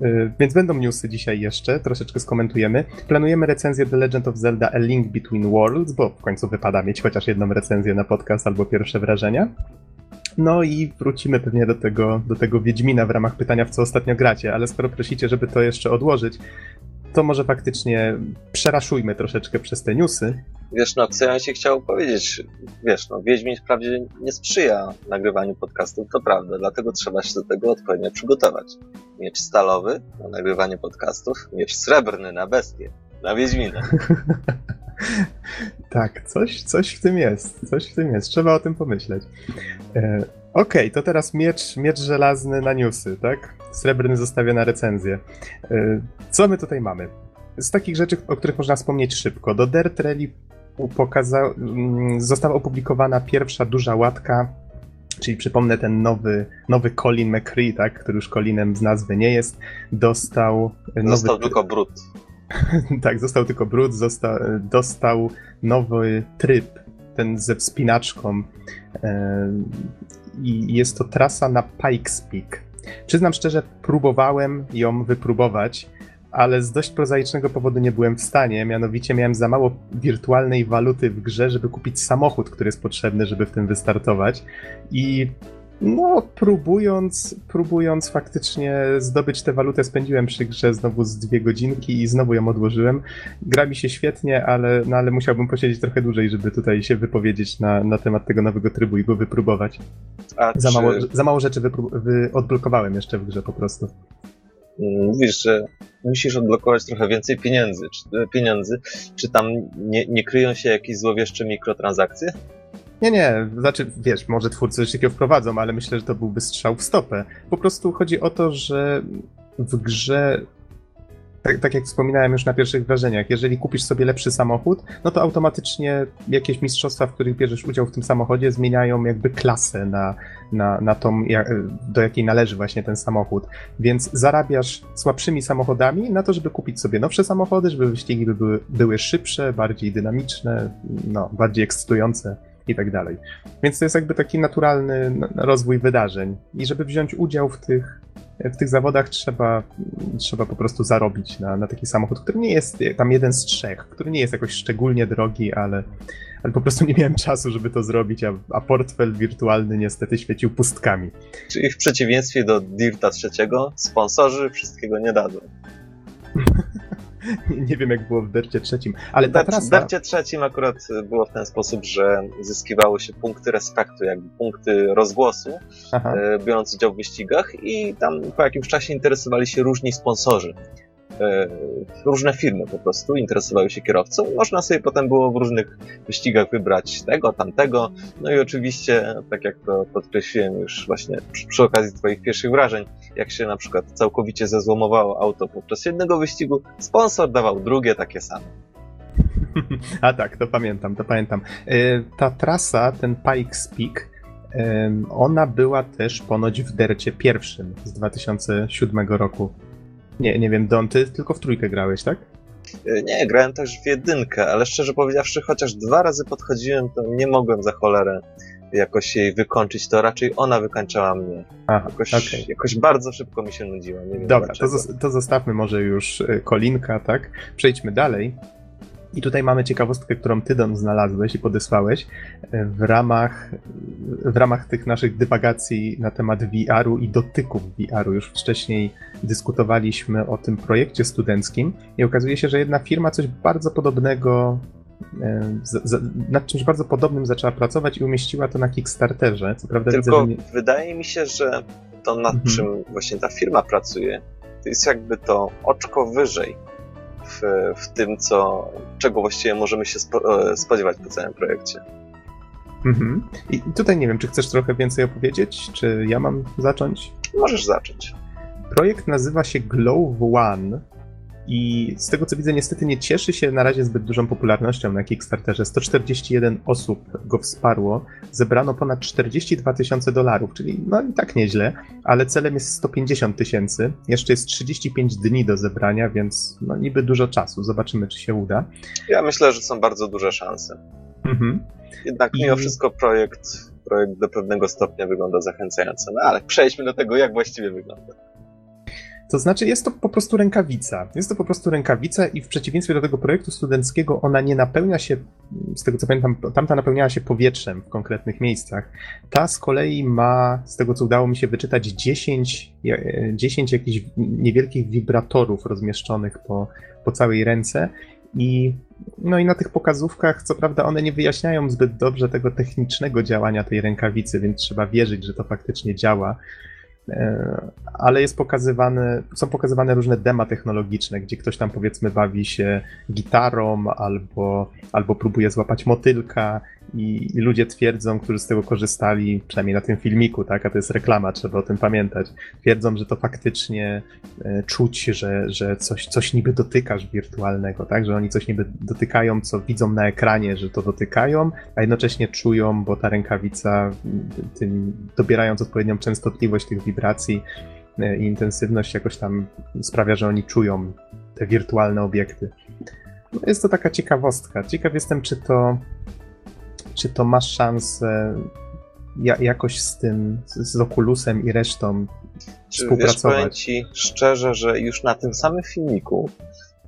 Yy, Więc będą newsy dzisiaj jeszcze, troszeczkę skomentujemy. Planujemy recenzję The Legend of Zelda A Link Between Worlds, bo w końcu wypada mieć chociaż jedną recenzję na podcast albo pierwsze wrażenia. No i wrócimy pewnie do tego, do tego Wiedźmina w ramach pytania, w co ostatnio gracie, ale skoro prosicie, żeby to jeszcze odłożyć, to może faktycznie przeraszujmy troszeczkę przez te newsy Wiesz, no, co ja się chciał powiedzieć, wiesz, no, Wiedźmin wprawdzie nie sprzyja nagrywaniu podcastów, to prawda, dlatego trzeba się do tego odpowiednio przygotować. Miecz stalowy na nagrywanie podcastów, miecz srebrny na bestie, na Wiedźmina. tak, coś, coś w tym jest, coś w tym jest, trzeba o tym pomyśleć. E, Okej, okay, to teraz miecz, miecz żelazny na newsy, tak? Srebrny zostawia na recenzję. E, co my tutaj mamy? Z takich rzeczy, o których można wspomnieć szybko. Do Dirt Rally pokaza- mm, została opublikowana pierwsza duża łatka, czyli przypomnę ten nowy, nowy Colin McCree, tak, który już Colinem z nazwy nie jest, dostał... Został nowy... tylko brud. tak, został tylko brud, został, dostał nowy tryb, ten ze wspinaczką e, i jest to trasa na Pikes Peak. Przyznam szczerze, próbowałem ją wypróbować, ale z dość prozaicznego powodu nie byłem w stanie. Mianowicie miałem za mało wirtualnej waluty w grze, żeby kupić samochód, który jest potrzebny, żeby w tym wystartować. I no, próbując, próbując faktycznie zdobyć tę walutę, spędziłem przy grze znowu z dwie godzinki i znowu ją odłożyłem. Gra mi się świetnie, ale, no, ale musiałbym posiedzieć trochę dłużej, żeby tutaj się wypowiedzieć na, na temat tego nowego trybu i go wypróbować. A za, czy... mało, za mało rzeczy wypró- wy odblokowałem jeszcze w grze po prostu. Mówisz, że musisz odblokować trochę więcej pieniędzy. Czy, pieniędzy. Czy tam nie, nie kryją się jakieś złowieszcze mikrotransakcje? Nie, nie, znaczy, wiesz, może twórcy takiego wprowadzą, ale myślę, że to byłby strzał w stopę. Po prostu chodzi o to, że w grze tak, tak, jak wspominałem już na pierwszych wrażeniach, jeżeli kupisz sobie lepszy samochód, no to automatycznie jakieś mistrzostwa, w których bierzesz udział w tym samochodzie, zmieniają jakby klasę na, na, na tą, do jakiej należy właśnie ten samochód. Więc zarabiasz słabszymi samochodami na to, żeby kupić sobie nowsze samochody, żeby wyścigi były, były szybsze, bardziej dynamiczne, no, bardziej ekscytujące i tak dalej. Więc to jest jakby taki naturalny rozwój wydarzeń. I żeby wziąć udział w tych, w tych zawodach, trzeba, trzeba po prostu zarobić na, na taki samochód, który nie jest tam jeden z trzech, który nie jest jakoś szczególnie drogi, ale, ale po prostu nie miałem czasu, żeby to zrobić, a, a portfel wirtualny niestety świecił pustkami. Czyli w przeciwieństwie do Dirta trzeciego, sponsorzy wszystkiego nie dadzą. nie wiem jak było w dercie trzecim, ale ta trasa... W dercie trzecim akurat było w ten sposób, że zyskiwało się punkty respektu, jakby punkty rozgłosu, Aha. E, biorąc udział w wyścigach i tam po jakimś czasie interesowali się różni sponsorzy. E, różne firmy po prostu interesowały się kierowcą. Można sobie potem było w różnych wyścigach wybrać tego, tamtego. No i oczywiście, tak jak to podkreśliłem już właśnie przy, przy okazji Twoich pierwszych wrażeń, jak się na przykład całkowicie zezłomowało auto podczas jednego wyścigu, sponsor dawał drugie takie same. A tak, to pamiętam, to pamiętam. E, ta trasa, ten Pikes Peak, ona była też ponoć w dercie pierwszym z 2007 roku. Nie, nie wiem, Don, ty tylko w trójkę grałeś, tak? E, nie, grałem też w jedynkę, ale szczerze powiedziawszy, chociaż dwa razy podchodziłem, to nie mogłem za cholerę jakoś jej wykończyć, to raczej ona wykańczała mnie. Aha, jakoś, okay. jakoś bardzo szybko mi się nudziła. Nie wiem Dobra, to, to, zostawmy może już e, Kolinka, tak? Przejdźmy dalej. I tutaj mamy ciekawostkę, którą ty Don znalazłeś i podesłałeś e, w ramach, w ramach tych naszych dywagacji na temat VR-u i dotyków VR-u. Już wcześniej dyskutowaliśmy o tym projekcie studenckim i okazuje się, że jedna firma coś bardzo podobnego e, z, z, nad czymś bardzo podobnym zaczęła pracować i umieściła to na Kickstarterze. Co prawda Tylko widzę, nie... wydaje mi się, że to nad mhm. czym właśnie ta firma pracuje, to jest jakby to oczko wyżej w, w tym, co, czego właściwie możemy się e, spodziewać po całym projekcie. Mhm. I tutaj nie wiem, czy chcesz trochę więcej opowiedzieć, czy ja mam zacząć? Możesz zacząć. Projekt nazywa się Glow One i z tego co widzę, niestety nie cieszy się na razie zbyt dużą popularnością na Kickstarterze. 141 osób go wsparło, zebrano ponad 42 tysiące dolarów, czyli no i tak nieźle, ale celem jest 150 tysięcy. Jeszcze jest 35 dni do zebrania, więc no niby dużo czasu. Zobaczymy, czy się uda. Ja myślę, że są bardzo duże szanse. Mhm. Jednak mimo I... wszystko projekt, projekt do pewnego stopnia wygląda zachęcająco. No ale przejdźmy do tego, jak właściwie wygląda. To znaczy, jest to po prostu rękawica. Jest to po prostu rękawica i w przeciwieństwie do tego projektu studenckiego, ona nie napełnia się, z tego co pamiętam, tamta napełniała się powietrzem w konkretnych miejscach. Ta z kolei ma, z tego co udało mi się wyczytać, 10, 10 jakichś niewielkich wibratorów rozmieszczonych po, po całej ręce I, no i na tych pokazówkach, co prawda, one nie wyjaśniają zbyt dobrze tego technicznego działania tej rękawicy, więc trzeba wierzyć, że to faktycznie działa. E, ale jest pokazywane, są pokazywane różne dema technologiczne, gdzie ktoś tam powiedzmy bawi się gitarą albo, albo próbuje złapać motylka i, i ludzie twierdzą, którzy z tego korzystali, przynajmniej na tym filmiku, tak, a to jest reklama, trzeba o tym pamiętać, twierdzą, że to faktycznie e, czuć, że, że coś, coś niby dotykasz wirtualnego, tak, że oni coś niby dotykają, co widzą na ekranie, że to dotykają, a jednocześnie czują, bo ta rękawica, tym, dobierając odpowiednią częstotliwość tych wibracji e, i intensywność jakoś tam sprawia, że oni czują te wirtualne obiekty. No jest to taka ciekawostka. Ciekaw jestem, czy to, czy to masz szansę ja, jakoś z tym, z, Oculusem i resztą Czy wiesz, współpracować. powiem ci szczerze, że już na tym samym filmiku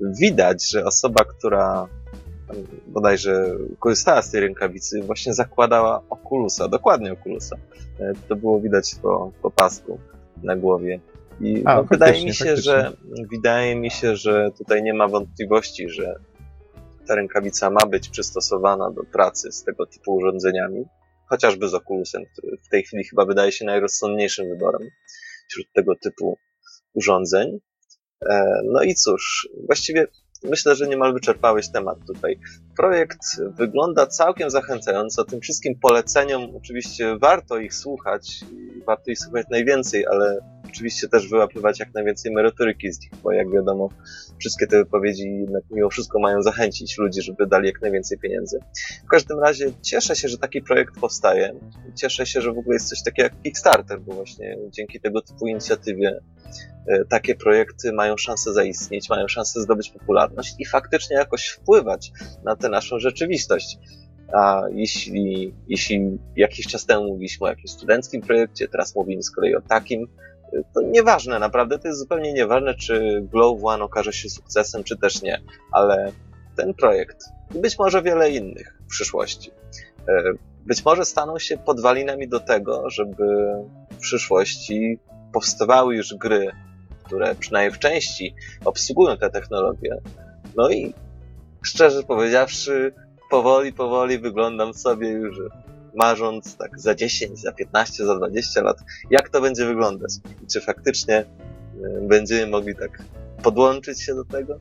widać, że osoba, która bodajże korzystała z tej rękawicy, właśnie zakładała Oculusa, dokładnie Oculusa. E, To było widać po, po pasku na głowie. I A, no, wydaje mi się, faktycznie. że wydaje mi się, że tutaj nie ma wątpliwości, że ta rękawica ma być przystosowana do pracy z tego typu urządzeniami, chociażby z Oculusem, który w tej chwili chyba wydaje się najrozsądniejszym wyborem wśród tego typu urządzeń. E, No i cóż, właściwie myślę, że niemal wyczerpałeś temat tutaj. Projekt wygląda całkiem zachęcająco. Tym wszystkim poleceniom oczywiście warto ich słuchać warto ich słuchać najwięcej, ale oczywiście też wyłapywać jak najwięcej merytoryki z nich, bo jak wiadomo, wszystkie te wypowiedzi jednak mimo wszystko mają zachęcić ludzi, żeby dali jak najwięcej pieniędzy. W każdym razie cieszę się, że taki projekt powstaje. Cieszę się, że w ogóle jest coś takiego jak Kickstarter, bo właśnie dzięki tego typu inicjatywie e, takie projekty mają szansę zaistnieć, mają szansę zdobyć popularność i faktycznie jakoś wpływać na tę naszą rzeczywistość. A jeśli, jeśli jakiś czas temu mówiliśmy o jakimś studenckim projekcie, teraz mówimy z kolei o takim, to nieważne, naprawdę to jest zupełnie nieważne, czy Glow One okaże się sukcesem, czy też nie, ale ten projekt i być może wiele innych w przyszłości e, być może staną się podwalinami do tego, żeby w przyszłości powstawały już gry, które przynajmniej w części obsługują te technologie. No i szczerze powiedziawszy, powoli, powoli wyglądam sobie już marząc tak za 10, za 15, za 20 lat, jak to będzie wyglądać i czy faktycznie e, będziemy mogli tak podłączyć się do tego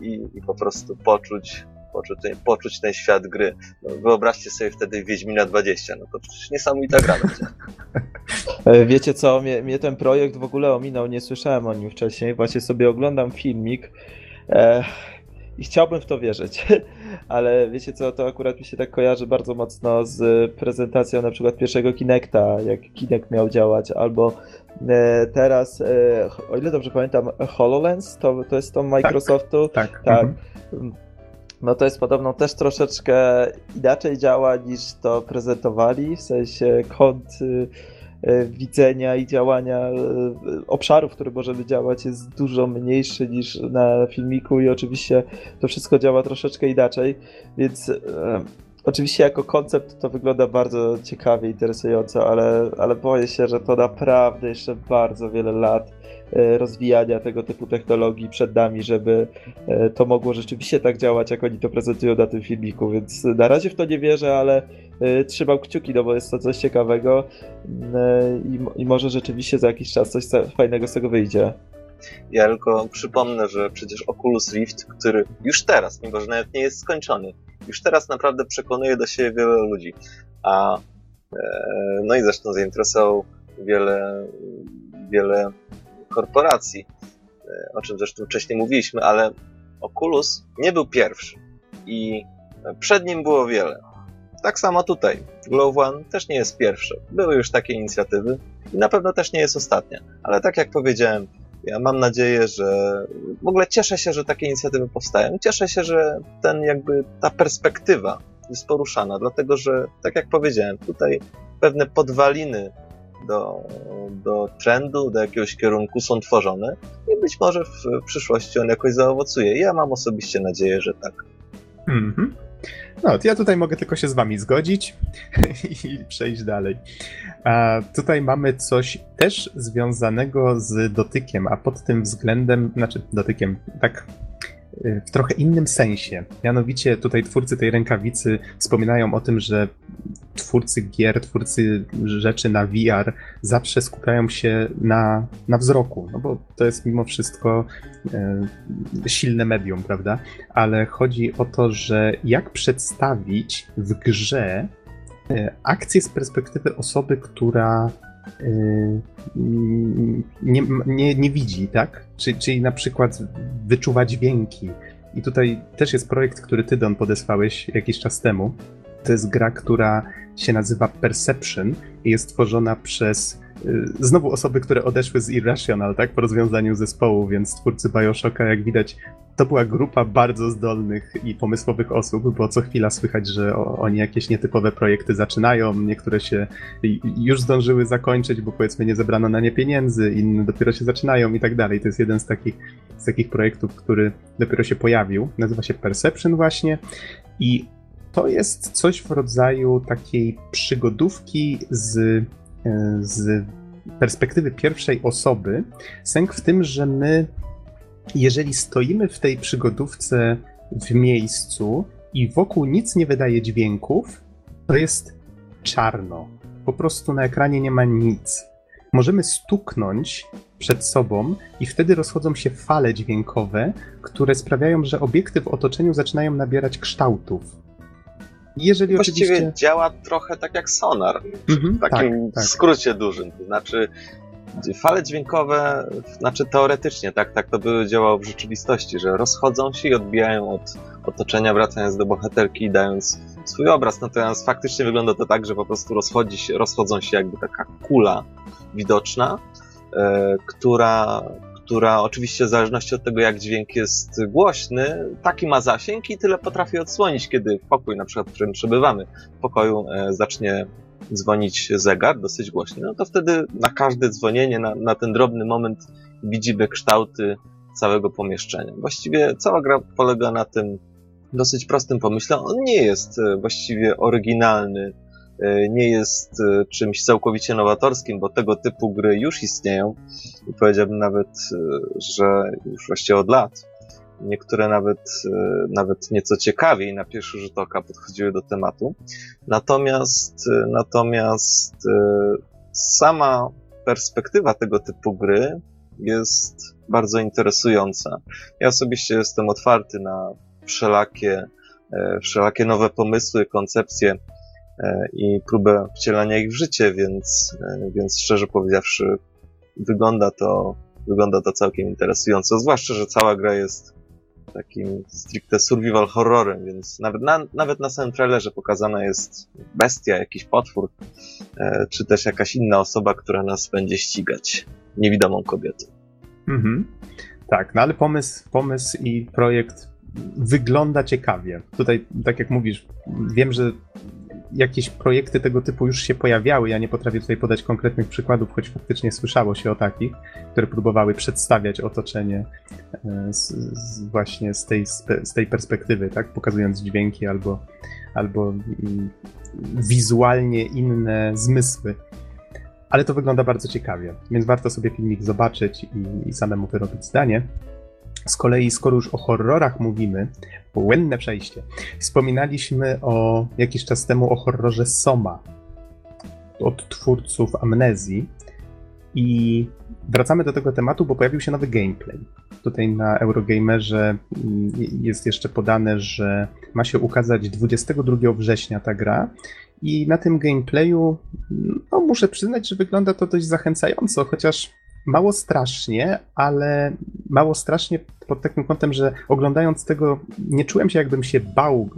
i, i po prostu poczuć, poczuć, ten, poczuć ten świat gry. No, wyobraźcie sobie wtedy Wiedźmina 20, no to przecież niesamowita gra będzie. E, Wiecie co, mnie, mnie ten projekt w ogóle ominął, nie słyszałem o nim wcześniej. Właśnie sobie oglądam filmik e, i chciałbym w to wierzyć, ale wiecie co, to akurat mi się tak kojarzy bardzo mocno z prezentacją na przykład pierwszego Kinecta, jak Kinect miał działać, albo e, teraz, e, o ile dobrze pamiętam, HoloLens, to, to jest to Microsoftu. Tak. Tak. Mhm. No to jest podobno też troszeczkę inaczej działa niż to prezentowali, w sensie kąt y, widzenia i działania y, obszarów, w których możemy działać jest dużo mniejszy niż na filmiku i oczywiście to wszystko działa troszeczkę inaczej, więc e, oczywiście jako koncept to wygląda bardzo ciekawie, interesująco, ale, ale boję się, że to naprawdę jeszcze bardzo wiele lat e, rozwijania tego typu technologii przed nami, żeby e, to mogło rzeczywiście tak działać, jak oni to prezentują na tym filmiku, więc na razie w to nie wierzę, ale e, trzymam kciuki, no bo jest to coś ciekawego i, i może rzeczywiście za jakiś czas coś fajnego z tego wyjdzie. Ja tylko przypomnę, że przecież Oculus Rift, który już teraz, mimo że nawet nie jest skończony, już teraz naprawdę przekonuje do siebie wiele ludzi. A e, no i zresztą zainteresował wiele, wiele korporacji, e, o czym zresztą wcześniej mówiliśmy, ale Oculus nie był pierwszy i przed nim było wiele. Tak samo tutaj. Glow One też nie jest pierwszy. Były już takie inicjatywy i na pewno też nie jest ostatnia. Ale tak jak powiedziałem, ja mam nadzieję, że w ogóle cieszę się, że takie inicjatywy powstają. Cieszę się, że ten jakby ta perspektywa jest poruszana, dlatego że, tak jak powiedziałem, tutaj pewne podwaliny do, do trendu, do jakiegoś kierunku są tworzone i być może w, przyszłości on jakoś zaowocuje. Ja mam osobiście nadzieję, że tak. Mhm. No, ja tutaj mogę tylko się z wami zgodzić i przejść dalej. A tutaj mamy coś też związanego z dotykiem, a pod tym względem, znaczy dotykiem, tak w trochę innym sensie. Mianowicie tutaj twórcy tej rękawicy wspominają o tym, że twórcy gier, twórcy rzeczy na VR zawsze skupiają się na, na wzroku, no bo to jest mimo wszystko e, silne medium, prawda? Ale chodzi o to, że jak przedstawić w grze e, akcję z perspektywy osoby, która nie, nie, nie widzi, tak? Czyli, czyli na przykład wyczuwa dźwięki. I tutaj też jest projekt, który ty, Don, podesłałeś jakiś czas temu. To jest gra, która się nazywa Perception i jest tworzona przez y, znowu osoby, które odeszły z Irrational, tak, po rozwiązaniu zespołu, więc twórcy Bioshocka, jak widać, to była grupa bardzo zdolnych i pomysłowych osób, bo co chwila słychać, że oni jakieś nietypowe projekty zaczynają, niektóre się już zdążyły zakończyć, bo powiedzmy nie zebrano na nie pieniędzy, inne dopiero się zaczynają i tak dalej. To jest jeden z takich, z takich projektów, który dopiero się pojawił. Nazywa się Perception właśnie i to jest coś w rodzaju takiej przygodówki z, e, z perspektywy pierwszej osoby. Sęk w tym, że my, jeżeli stoimy w tej przygodówce w miejscu i wokół nic nie wydaje dźwięków, to jest czarno. Po prostu na ekranie nie ma nic. Możemy stuknąć przed sobą i wtedy rozchodzą się fale dźwiękowe, które sprawiają, że obiekty w otoczeniu zaczynają nabierać kształtów. Jeżeli Właściwie oczywiście... działa trochę tak jak sonar, w takim tak, tak. skrócie dużym. To znaczy, fale dźwiękowe, znaczy teoretycznie, tak, tak to by działało w rzeczywistości, że rozchodzą się i odbijają od otoczenia, wracając do bohaterki i dając swój obraz. Natomiast faktycznie wygląda to tak, że po prostu rozchodzi się, rozchodzą się jakby taka kula widoczna, e, która która oczywiście w zależności od tego, jak dźwięk jest głośny, taki ma zasięg i tyle potrafi odsłonić, kiedy pokój, na przykład, w którym przebywamy, w pokoju e, zacznie dzwonić zegar dosyć głośny, no to wtedy na każde dzwonienie, na, na ten drobny moment widzimy kształty całego pomieszczenia. Właściwie cała gra polega na tym dosyć prostym pomyśle. On nie jest e, właściwie oryginalny E, nie jest e, czymś całkowicie nowatorskim, bo tego typu gry już istnieją i powiedziałbym nawet, że już właściwie od lat. Niektóre nawet, nawet nieco ciekawiej na pierwszy rzut oka podchodziły do tematu. Natomiast, natomiast sama perspektywa tego typu gry jest bardzo interesująca. Ja osobiście jestem otwarty na wszelakie, wszelakie nowe pomysły, koncepcje E, i próbę wcielania ich w życie, więc, e, więc szczerze powiedziawszy, wygląda to, wygląda to całkiem interesująco. Zwłaszcza, że cała gra jest takim stricte survival horrorem, więc nawet na, nawet na samym trailerze pokazana jest bestia, jakiś potwór, e, czy też jakaś inna osoba, która nas będzie ścigać. Niewidomą kobietę. Mhm. Tak, no ale pomysł, pomysł i projekt wygląda ciekawie. Tutaj, tak jak mówisz, wiem, że jakieś projekty tego typu już się pojawiały. Ja nie potrafię tutaj podać konkretnych przykładów, choć faktycznie słyszało się o takich, które próbowały przedstawiać otoczenie e, z, z właśnie z tej, z tej perspektywy, tak? Pokazując dźwięki albo, albo mm, wizualnie inne zmysły. Ale to wygląda bardzo ciekawie, więc warto sobie filmik zobaczyć i, i samemu wyrobić zdanie. Z kolei, skoro już o horrorach mówimy, błędne przejście, wspominaliśmy o jakiś czas temu o horrorze Soma od twórców Amnezji i wracamy do tego tematu, bo pojawił się nowy gameplay. Tutaj na Eurogamerze mm, jest jeszcze podane, że ma się ukazać 22 września ta gra i na tym gameplayu no, muszę przyznać, że wygląda to dość zachęcająco, chociaż mało strasznie, ale mało strasznie pod takim kątem, że oglądając tego nie czułem się jakbym się bał,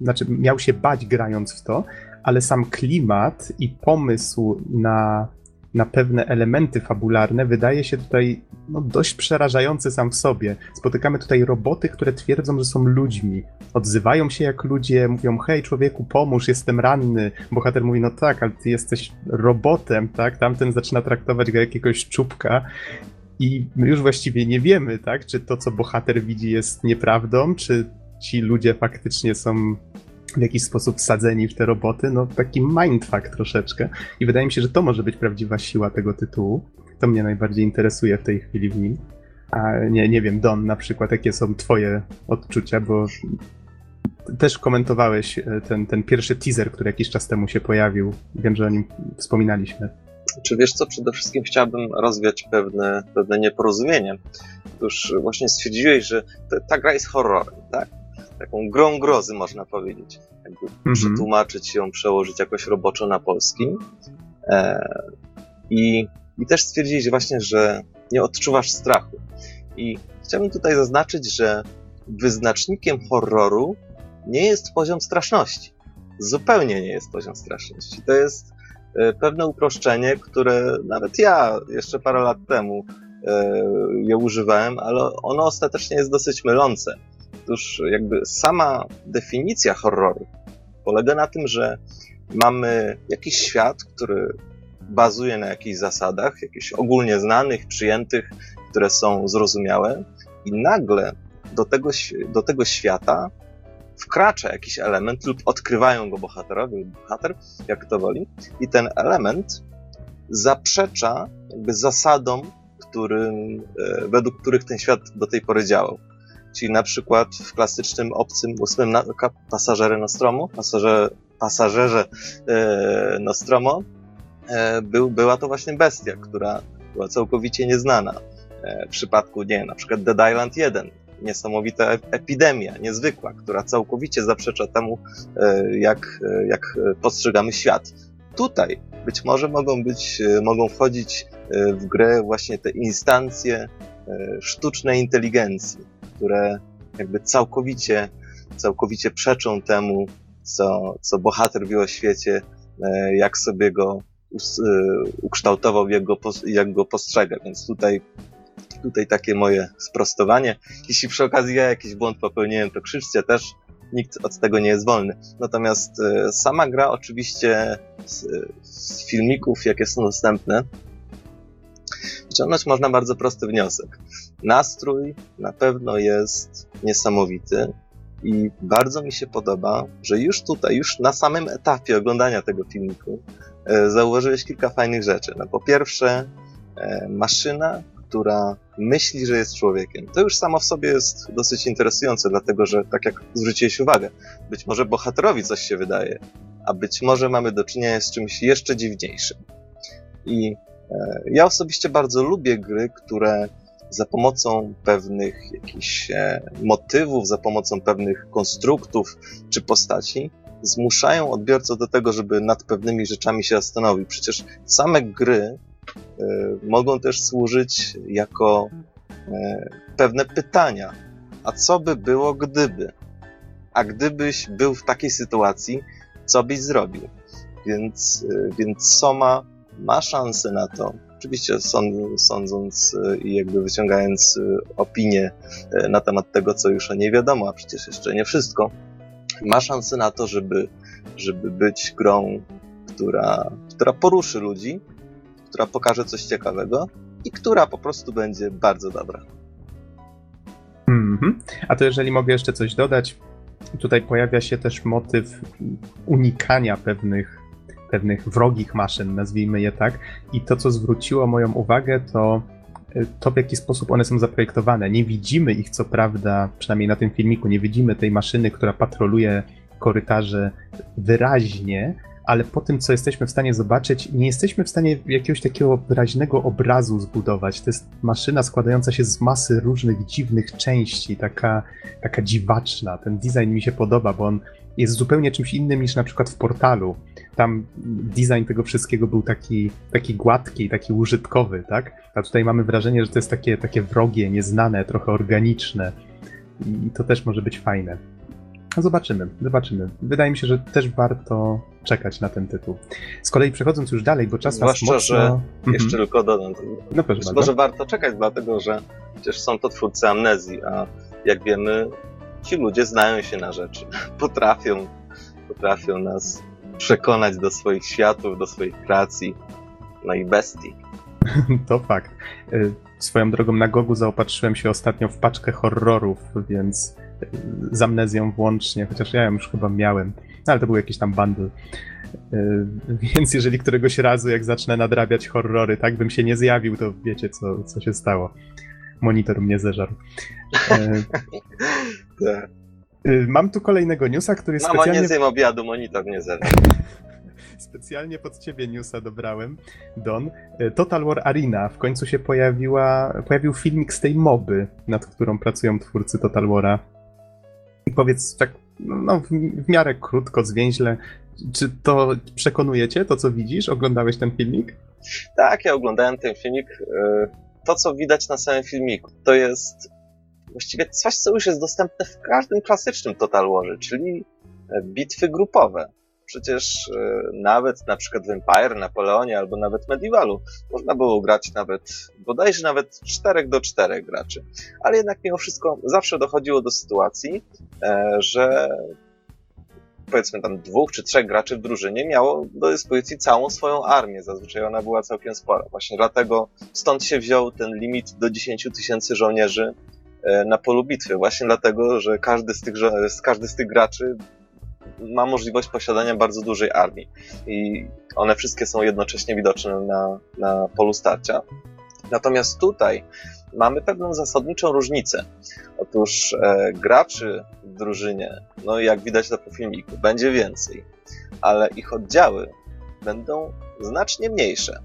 znaczy miał się bać grając w to, ale sam klimat i pomysł na na pewne elementy fabularne wydaje się tutaj no, dość przerażający sam w sobie. Spotykamy tutaj roboty, które twierdzą, że są ludźmi. Odzywają się jak ludzie, mówią: Hej, człowieku, pomóż, jestem ranny. Bohater mówi: No tak, ale ty jesteś robotem, tak? Tamten zaczyna traktować go jak jakiegoś czubka. I my już właściwie nie wiemy, tak? Czy to, co bohater widzi, jest nieprawdą, czy ci ludzie faktycznie są w jakiś sposób wsadzeni w te roboty, no taki mindfuck troszeczkę. I wydaje mi się, że to może być prawdziwa siła tego tytułu. To mnie najbardziej interesuje w tej chwili w nim. A nie, nie wiem, Don, na przykład, jakie są twoje odczucia, bo też komentowałeś e, ten, ten pierwszy teaser, który jakiś czas temu się pojawił. Wiem, że o nim wspominaliśmy. Czy wiesz co, przede wszystkim chciałbym rozwiać pewne, pewne nieporozumienie. Otóż właśnie stwierdziłeś, że ta gra jest horrorem, tak? Taką grą grozy, można powiedzieć. Jakby Mhm. przetłumaczyć ją, przełożyć jakoś roboczo na polski. E, i, I też stwierdziłeś właśnie, że nie odczuwasz strachu. I chciałbym tutaj zaznaczyć, że wyznacznikiem horroru nie jest poziom straszności. Zupełnie nie jest poziom straszności. To jest e, pewne uproszczenie, które nawet ja jeszcze parę lat temu e, je używałem, ale ono ostatecznie jest dosyć mylące. Otóż jakby sama definicja horroru polega na tym, że mamy jakiś świat, który bazuje na jakichś zasadach, jakichś ogólnie znanych, przyjętych, które są zrozumiałe, i nagle do tego, do tego świata wkracza jakiś element, lub odkrywają go bohaterowie bohater, jak to woli, i ten element zaprzecza jakby zasadom, którym, e, według których ten świat do tej pory działał. Czyli na przykład w klasycznym obcym ósmym na- pasażerze Nostromo, pasażerze, pasażerze e, Nostromo, e, był, była to właśnie bestia, która była całkowicie nieznana. E, w przypadku, nie na przykład Dead Island 1, niesamowita ep- epidemia, niezwykła, która całkowicie zaprzecza temu, e, jak, e, jak postrzegamy świat. Tutaj być może mogą być, e, mogą wchodzić w grę właśnie te instancje sztucznej inteligencji, które jakby całkowicie, całkowicie przeczą temu, co, co bohater wie o świecie, e, jak sobie go e, ukształtował, jak go, jak go postrzega. Więc tutaj, tutaj takie moje sprostowanie. Jeśli przy okazji ja jakiś błąd popełniłem, to krzyczcie też. Nikt od tego nie jest wolny. Natomiast e, sama gra oczywiście z, z filmików, jakie są dostępne, wyciągnąć można bardzo prosty wniosek. Nastrój na pewno jest niesamowity i bardzo mi się podoba, że już tutaj, już na samym etapie oglądania tego filmiku e, zauważyłeś kilka fajnych rzeczy. No, po pierwsze, e, maszyna, która myśli, że jest człowiekiem. To już samo w sobie jest dosyć interesujące, dlatego że, tak jak zwróciłeś uwagę, być może bohaterowi coś się wydaje, a być może mamy do czynienia z czymś jeszcze dziwniejszym. I e, ja osobiście bardzo lubię gry, które za pomocą pewnych jakichś e, motywów, za pomocą pewnych konstruktów czy postaci zmuszają odbiorcę do tego, żeby nad pewnymi rzeczami się zastanowił. Przecież same gry e, mogą też służyć jako e, pewne pytania. A co by było, gdyby? A gdybyś był w takiej sytuacji, co byś zrobił? Więc, więc Soma ma szansę na to, oczywiście sąd- sądząc e, i jakby wyciągając e, opinię e, na temat tego, co już o niej wiadomo, a przecież jeszcze nie wszystko, ma szansę na to, żeby, żeby być grą, która, która poruszy ludzi, która pokaże coś ciekawego i która po prostu będzie bardzo dobra. Mhm. A to jeżeli mogę jeszcze coś dodać, tutaj pojawia się też motyw unikania pewnych, pewnych wrogich maszyn, nazwijmy je tak. I to, co zwróciło moją uwagę, to y, to, w jaki sposób one są zaprojektowane. Nie widzimy ich, co prawda, przynajmniej na tym filmiku, nie widzimy tej maszyny, która patroluje korytarze wyraźnie, ale po tym, co jesteśmy w stanie zobaczyć, nie jesteśmy w stanie jakiegoś takiego wyraźnego obrazu zbudować. To jest maszyna składająca się z masy różnych dziwnych części, taka, taka dziwaczna. Ten design mi się podoba, bo on jest zupełnie czymś innym niż na przykład w portalu. Tam design tego wszystkiego był taki, taki gładki, taki użytkowy, tak? A tutaj mamy wrażenie, że to jest takie, takie wrogie, nieznane, trochę organiczne. I to też może być fajne. No zobaczymy, zobaczymy. Wydaje mi się, że też warto czekać na ten tytuł. Z kolei przechodząc już dalej, bo czas Zwłaszcza, nas mocno... że Mhm. Jeszcze tylko dodam. No proszę Być bardzo. może warto czekać, dlatego że przecież są to twórcy amnezji, a jak wiemy, ci ludzie znają się na rzeczy. Potrafią, potrafią nas przekonać do swoich światów, do swoich kreacji, no i bestii. To fakt. Y, Swoją drogą na Gogu zaopatrzyłem się ostatnio w paczkę horrorów, więc y, z amnezją włącznie, chociaż ja ją już chyba miałem, no, ale to był jakiś tam bundle. Y, Więc jeżeli któregoś razu, jak zacznę nadrabiać horrory, tak bym się nie zjawił, to wiecie, co, co się stało. monitor mnie zeżarł. E, Tak. y, mam tu kolejnego newsa, który Mama, nie specjalnie, zjem obiadu, monitor nie zerwa. specjalnie pod ciebie newsa dobrałem, Don. E, Total War Arena. W końcu się pojawiła, pojawił filmik z tej moby, nad którą pracują twórcy Total War'a. I powiedz tak, no w, w miarę krótko, zwięźle, czy to przekonujecie, to co widzisz? Oglądałeś ten filmik? Tak, ja oglądałem ten filmik. e, To, co widać na samym filmiku, to jest właściwie coś, co już jest dostępne w każdym klasycznym Total Warze, czyli e, bitwy grupowe. Przecież e, nawet na przykład w Empire, Napoleonie albo nawet Medievalu można było grać nawet, bodajże nawet 4 do 4 graczy. Ale jednak mimo wszystko zawsze dochodziło do sytuacji, e, że powiedzmy tam dwóch czy trzech graczy w drużynie miało do dyspozycji całą swoją armię. Zazwyczaj ona była całkiem spora. Właśnie dlatego stąd się wziął ten limit do 10 tysięcy żołnierzy na polu bitwy. Właśnie dlatego, że każdy z tych, każdy z tych graczy ma możliwość posiadania bardzo dużej armii. I one wszystkie są jednocześnie widoczne na, na polu starcia. Natomiast tutaj mamy pewną zasadniczą różnicę. Otóż e, graczy w drużynie, no jak widać na po filmiku, będzie więcej, ale ich oddziały będą znacznie mniejsze.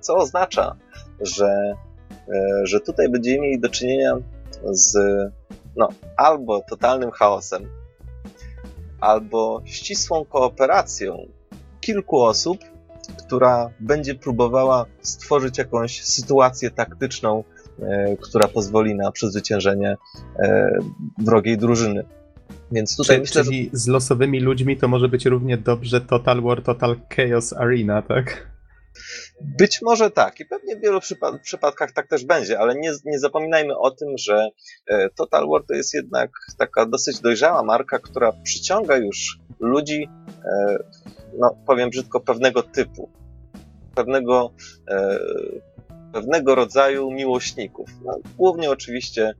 Co oznacza, że, e, że tutaj będziemy mieli do czynienia z no, albo totalnym chaosem, albo ścisłą kooperacją kilku osób, która będzie próbowała stworzyć jakąś sytuację taktyczną, e, która pozwoli na przezwyciężenie e, wrogiej drużyny. Więc tutaj Czy, myślę, że czyli z losowymi ludźmi to może być równie dobrze Total War, Total Chaos Arena, tak? Być może tak i pewnie w wielu przypa- przypadkach tak też będzie, ale nie, nie zapominajmy o tym, że e, Total War to jest jednak taka dosyć dojrzała marka, która przyciąga już ludzi, e, no powiem brzydko, pewnego typu, pewnego, e, pewnego rodzaju miłośników. No, głównie oczywiście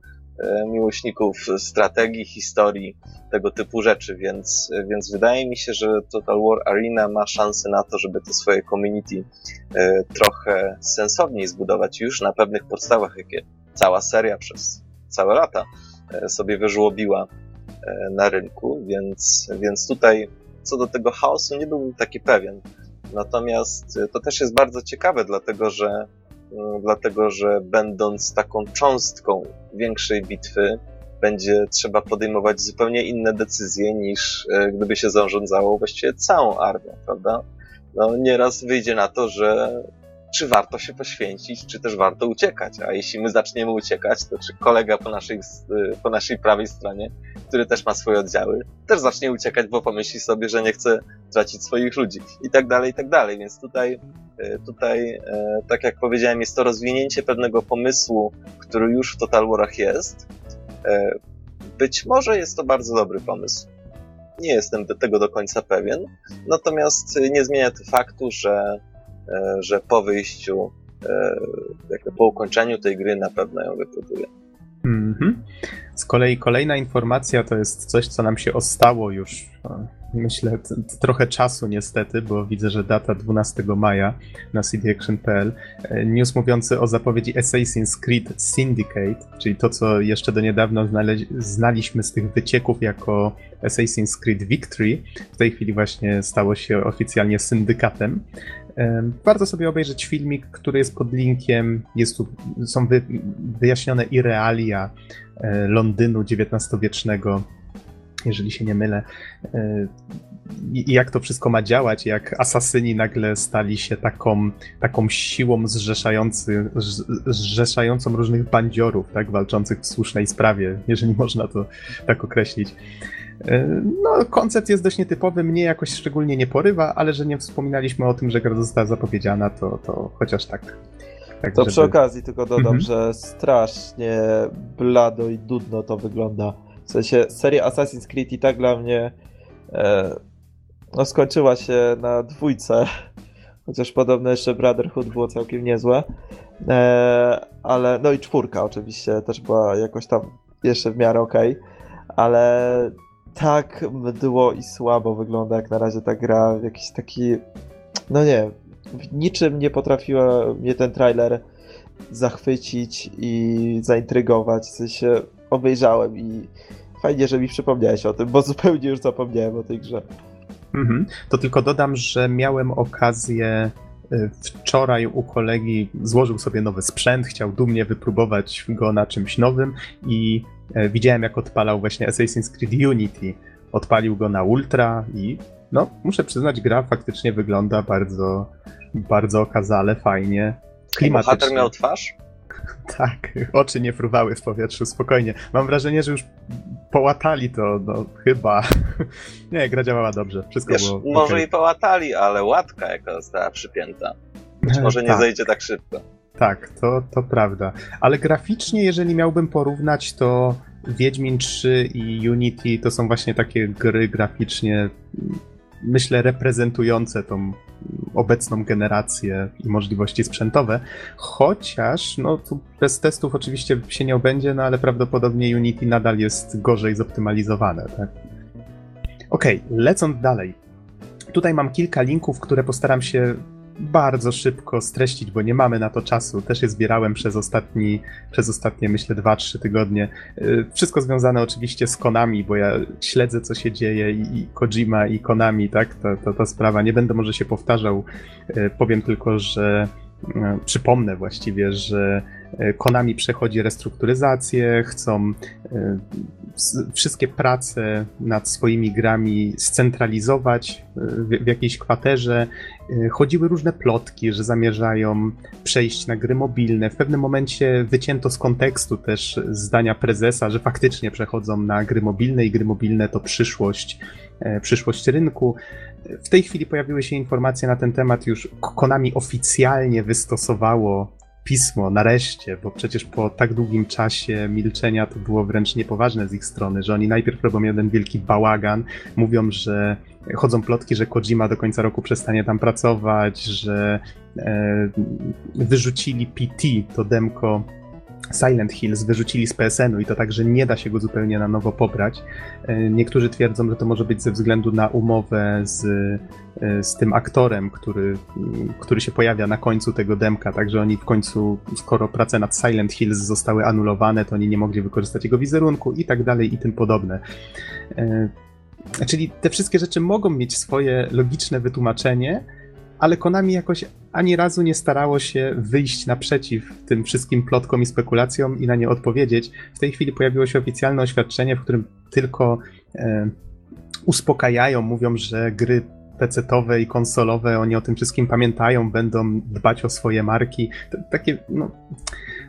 miłośników strategii, historii, tego typu rzeczy, więc, więc wydaje mi się, że Total War Arena ma szansę na to, żeby to swoje community e, trochę sensowniej zbudować już na pewnych podstawach, jakie cała seria przez całe lata e, sobie wyżłobiła e, na rynku, więc, więc tutaj co do tego chaosu nie byłbym taki pewien. Natomiast e, to też jest bardzo ciekawe, dlatego że, dlatego, że będąc taką cząstką większej bitwy, będzie trzeba podejmować zupełnie inne decyzje niż e, gdyby się zarządzało właściwie całą armią, prawda? No nieraz wyjdzie na to, że czy warto się poświęcić, czy też warto uciekać, a jeśli my zaczniemy uciekać, to czy kolega po naszej, y, po naszej prawej stronie, który też ma swoje oddziały, też zacznie uciekać, bo pomyśli sobie, że nie chce tracić swoich ludzi i tak dalej, i tak dalej, więc tutaj y, tutaj, y, tak jak powiedziałem, jest to rozwinięcie pewnego pomysłu, który już w Total Warach jest, Być może jest to bardzo dobry pomysł. Nie jestem do tego do końca pewien. Natomiast nie zmienia to faktu, że, że po wyjściu, e, jakby po ukończeniu tej gry na pewno ją wypróbuję. Mhm. Z kolei kolejna informacja to jest coś, co nam się ostało już, e, myślę, trochę czasu niestety, bo widzę, że data 12 maja na cdaction.pl. E, News mówiący o zapowiedzi Assassin's Creed Syndicate, czyli to, co jeszcze do niedawna znaliśmy z tych wycieków jako Assassin's Creed Victory, w tej chwili właśnie stało się oficjalnie syndykatem. Warto sobie obejrzeć filmik, który jest pod linkiem. Jest tu, są wy, wyjaśnione i realia e, Londynu XIX-wiecznego, jeżeli się nie mylę. E, I jak to wszystko ma działać, jak asasyni nagle stali się taką, taką siłą zrzeszający, zrzeszającą różnych bandziorów, tak, walczących w słusznej sprawie, jeżeli można to tak określić. E, No, koncept jest dość nietypowy, mnie jakoś szczególnie nie porywa, ale że nie wspominaliśmy o tym, że gra została zapowiedziana, to, to chociaż tak. tak To żeby- przy okazji tylko dodam, Mhm. że strasznie blado i dudno to wygląda. W sensie seria Assassin's Creed i tak dla mnie e, no, skończyła się na dwójce. Chociaż podobno jeszcze Brotherhood było całkiem niezłe. E, ale no i czwórka oczywiście też była jakoś tam jeszcze w miarę okej. Ale tak mdło i słabo wygląda jak na razie ta gra. Jakiś taki. No nie, w niczym nie potrafiła mnie ten trailer zachwycić i zaintrygować. W sensie obejrzałem i fajnie, że mi przypomniałeś o tym, bo zupełnie już zapomniałem o tej grze. Mhm. To tylko dodam, że miałem okazję y, wczoraj u kolegi, złożył sobie nowy sprzęt, chciał dumnie wypróbować go na czymś nowym i widziałem jak odpalał właśnie Assassin's Creed Unity. Odpalił go na ultra i no, muszę przyznać, gra faktycznie wygląda bardzo, bardzo okazale, fajnie. Klimatycznie. Bohater miał twarz? Tak, oczy nie fruwały w powietrzu, spokojnie. Mam wrażenie, że już połatali to, no chyba. Nie, gra działała dobrze, wszystko Wiesz, było może okej. i połatali, ale łatka jaka została przypięta. Być może nie tak, zejdzie tak szybko. Tak, to, to prawda. Ale graficznie, jeżeli miałbym porównać, to Wiedźmin 3 i Unity to są właśnie takie gry graficznie, myślę, reprezentujące tą obecną generację i możliwości sprzętowe. Chociaż, no tu bez testów oczywiście się nie obędzie, no ale prawdopodobnie Unity nadal jest gorzej zoptymalizowane, tak? Okej, lecąc dalej. Tutaj mam kilka linków, które postaram się bardzo szybko streścić, bo nie mamy na to czasu. Też je zbierałem przez ostatni, przez ostatnie, myślę, 2-3 tygodnie. Yy, Wszystko związane oczywiście z Konami, bo ja śledzę, co się dzieje i, Kojima, i Konami, tak? To, to, ta sprawa. Nie będę może się powtarzał. Yy, Powiem tylko, że przypomnę właściwie, że yy, Konami przechodzi restrukturyzację, chcą s- wszystkie prace nad swoimi grami scentralizować w, w jakiejś kwaterze. Chodziły różne plotki, że zamierzają przejść na gry mobilne. W pewnym momencie wycięto z kontekstu też zdania prezesa, że faktycznie przechodzą na gry mobilne i gry mobilne to przyszłość, e, przyszłość rynku. W tej chwili pojawiły się informacje na ten temat, już Konami oficjalnie wystosowało pismo, nareszcie, bo przecież po tak długim czasie milczenia to było wręcz niepoważne z ich strony, że oni najpierw robią jeden wielki bałagan, mówią, że chodzą plotki, że Kojima do końca roku przestanie tam pracować, że e, wyrzucili PT, to demko Silent Hills, wyrzucili z PSN-u i to tak, że nie da się go zupełnie na nowo pobrać. E, Niektórzy twierdzą, że to może być ze względu na umowę z, e, z tym aktorem, który, m, który się pojawia na końcu tego demka, także oni w końcu, skoro prace nad Silent Hills zostały anulowane, to oni nie mogli wykorzystać jego wizerunku i tak dalej i tym podobne. E, Czyli te wszystkie rzeczy mogą mieć swoje logiczne wytłumaczenie, ale Konami jakoś ani razu nie starało się wyjść naprzeciw tym wszystkim plotkom i spekulacjom i na nie odpowiedzieć. W tej chwili pojawiło się oficjalne oświadczenie, w którym tylko e, uspokajają, mówią, że gry PC-towe i konsolowe, oni o tym wszystkim pamiętają, będą dbać o swoje marki. To, takie, no,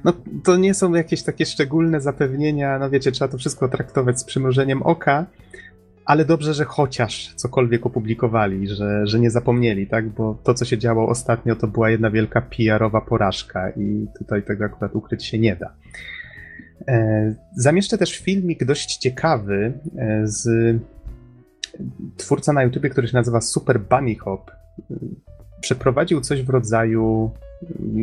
no, to nie są jakieś takie szczególne zapewnienia, no wiecie, trzeba to wszystko traktować z przymrużeniem oka, ale dobrze, że chociaż cokolwiek opublikowali, że, że nie zapomnieli, tak? Bo to, co się działo ostatnio, to była jedna wielka PR-owa porażka i tutaj tego akurat ukryć się nie da. E, Zamieszczę też filmik dość ciekawy e, z twórca na YouTubie, który się nazywa Super Bunny Hop. Przeprowadził coś w rodzaju,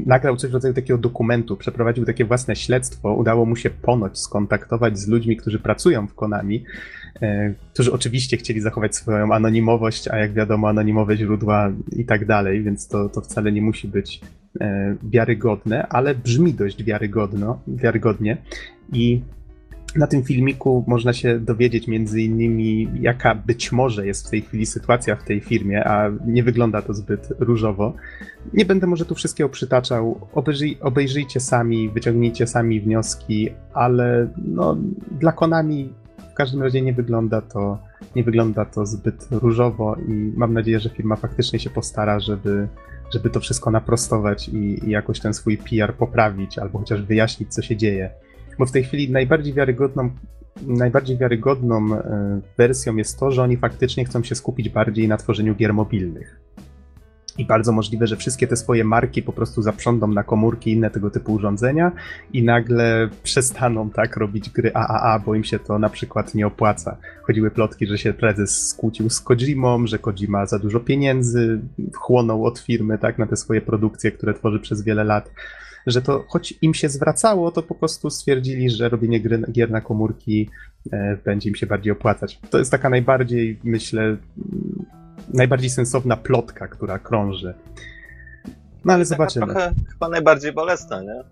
nagrał coś w rodzaju takiego dokumentu, przeprowadził takie własne śledztwo. Udało mu się ponoć skontaktować z ludźmi, którzy pracują w Konami, którzy oczywiście chcieli zachować swoją anonimowość, a jak wiadomo, anonimowe źródła i tak dalej, więc to, to wcale nie musi być e, wiarygodne, ale brzmi dość wiarygodno, wiarygodnie. I na tym filmiku można się dowiedzieć między innymi, jaka być może jest w tej chwili sytuacja w tej firmie, a nie wygląda to zbyt różowo. Nie będę może tu wszystkiego przytaczał. Obejrzyj, obejrzyjcie sami, wyciągnijcie sami wnioski, ale no, dla Konami każdym razie nie wygląda to, nie wygląda to zbyt różowo i mam nadzieję, że firma faktycznie się postara, żeby, żeby to wszystko naprostować i, i jakoś ten swój PR poprawić, albo chociaż wyjaśnić, co się dzieje bo w tej chwili najbardziej wiarygodną, najbardziej wiarygodną e, wersją jest to, że oni faktycznie chcą się skupić bardziej na tworzeniu gier mobilnych. I bardzo możliwe, że wszystkie te swoje marki po prostu zaprządą na komórki i inne tego typu urządzenia i nagle przestaną tak robić gry AAA, bo im się to na przykład nie opłaca. Chodziły plotki, że się prezes skłócił z Kojimą, że Kojima za dużo pieniędzy chłonął od firmy tak na te swoje produkcje, które tworzy przez wiele lat że to choć im się zwracało, to po prostu stwierdzili, że robienie gry, gier na komórki e, będzie im się bardziej opłacać. To jest taka najbardziej, myślę, najbardziej sensowna plotka, która krąży. No ale Taka zobaczymy. trochę chyba najbardziej bolesna, nie?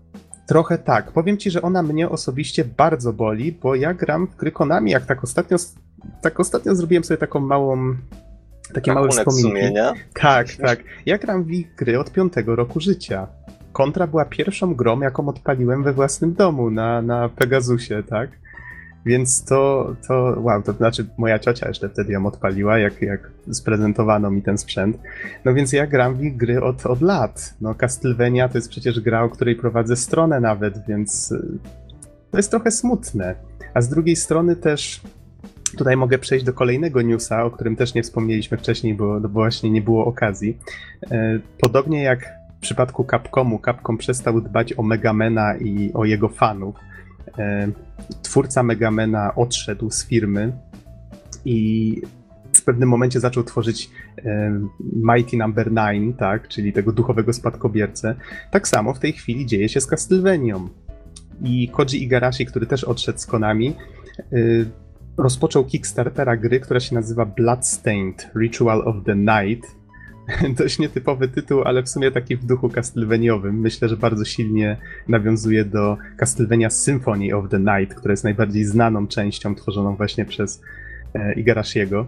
Trochę tak. Powiem ci, że ona mnie osobiście bardzo boli, bo ja gram w gry Konami, jak tak ostatnio, tak ostatnio zrobiłem sobie taką małą, takie małe wspominki. sumienia. Tak, tak. Ja gram w ich gry od piątego roku życia. Kontra była pierwszą grą, jaką odpaliłem we własnym domu na, na Pegasusie, tak? Więc to, to, wow, to znaczy moja ciocia jeszcze wtedy ją odpaliła, jak, jak sprezentowano mi ten sprzęt. No więc ja gram w gry od, od lat. No Castlevania to jest przecież gra, o której prowadzę stronę nawet, więc y, to jest trochę smutne. A z drugiej strony też tutaj mogę przejść do kolejnego newsa, o którym też nie wspomnieliśmy wcześniej, bo, bo właśnie nie było okazji. E, Podobnie jak w przypadku Capcomu, Capcom przestał dbać o Megamena i o jego fanów. E, Twórca Megamena odszedł z firmy i w pewnym momencie zaczął tworzyć e, Mighty Number no. 9, tak, czyli tego duchowego spadkobiercę. Tak samo w tej chwili dzieje się z Castlevanią. I Koji Igarashi, który też odszedł z Konami, y, rozpoczął Kickstartera gry, która się nazywa Bloodstained Ritual of the Night. Dość nietypowy tytuł, ale w sumie taki w duchu Castlevaniowym. Myślę, że bardzo silnie nawiązuje do Castlevania Symphony of the Night, która jest najbardziej znaną częścią tworzoną właśnie przez e, Igarashiego.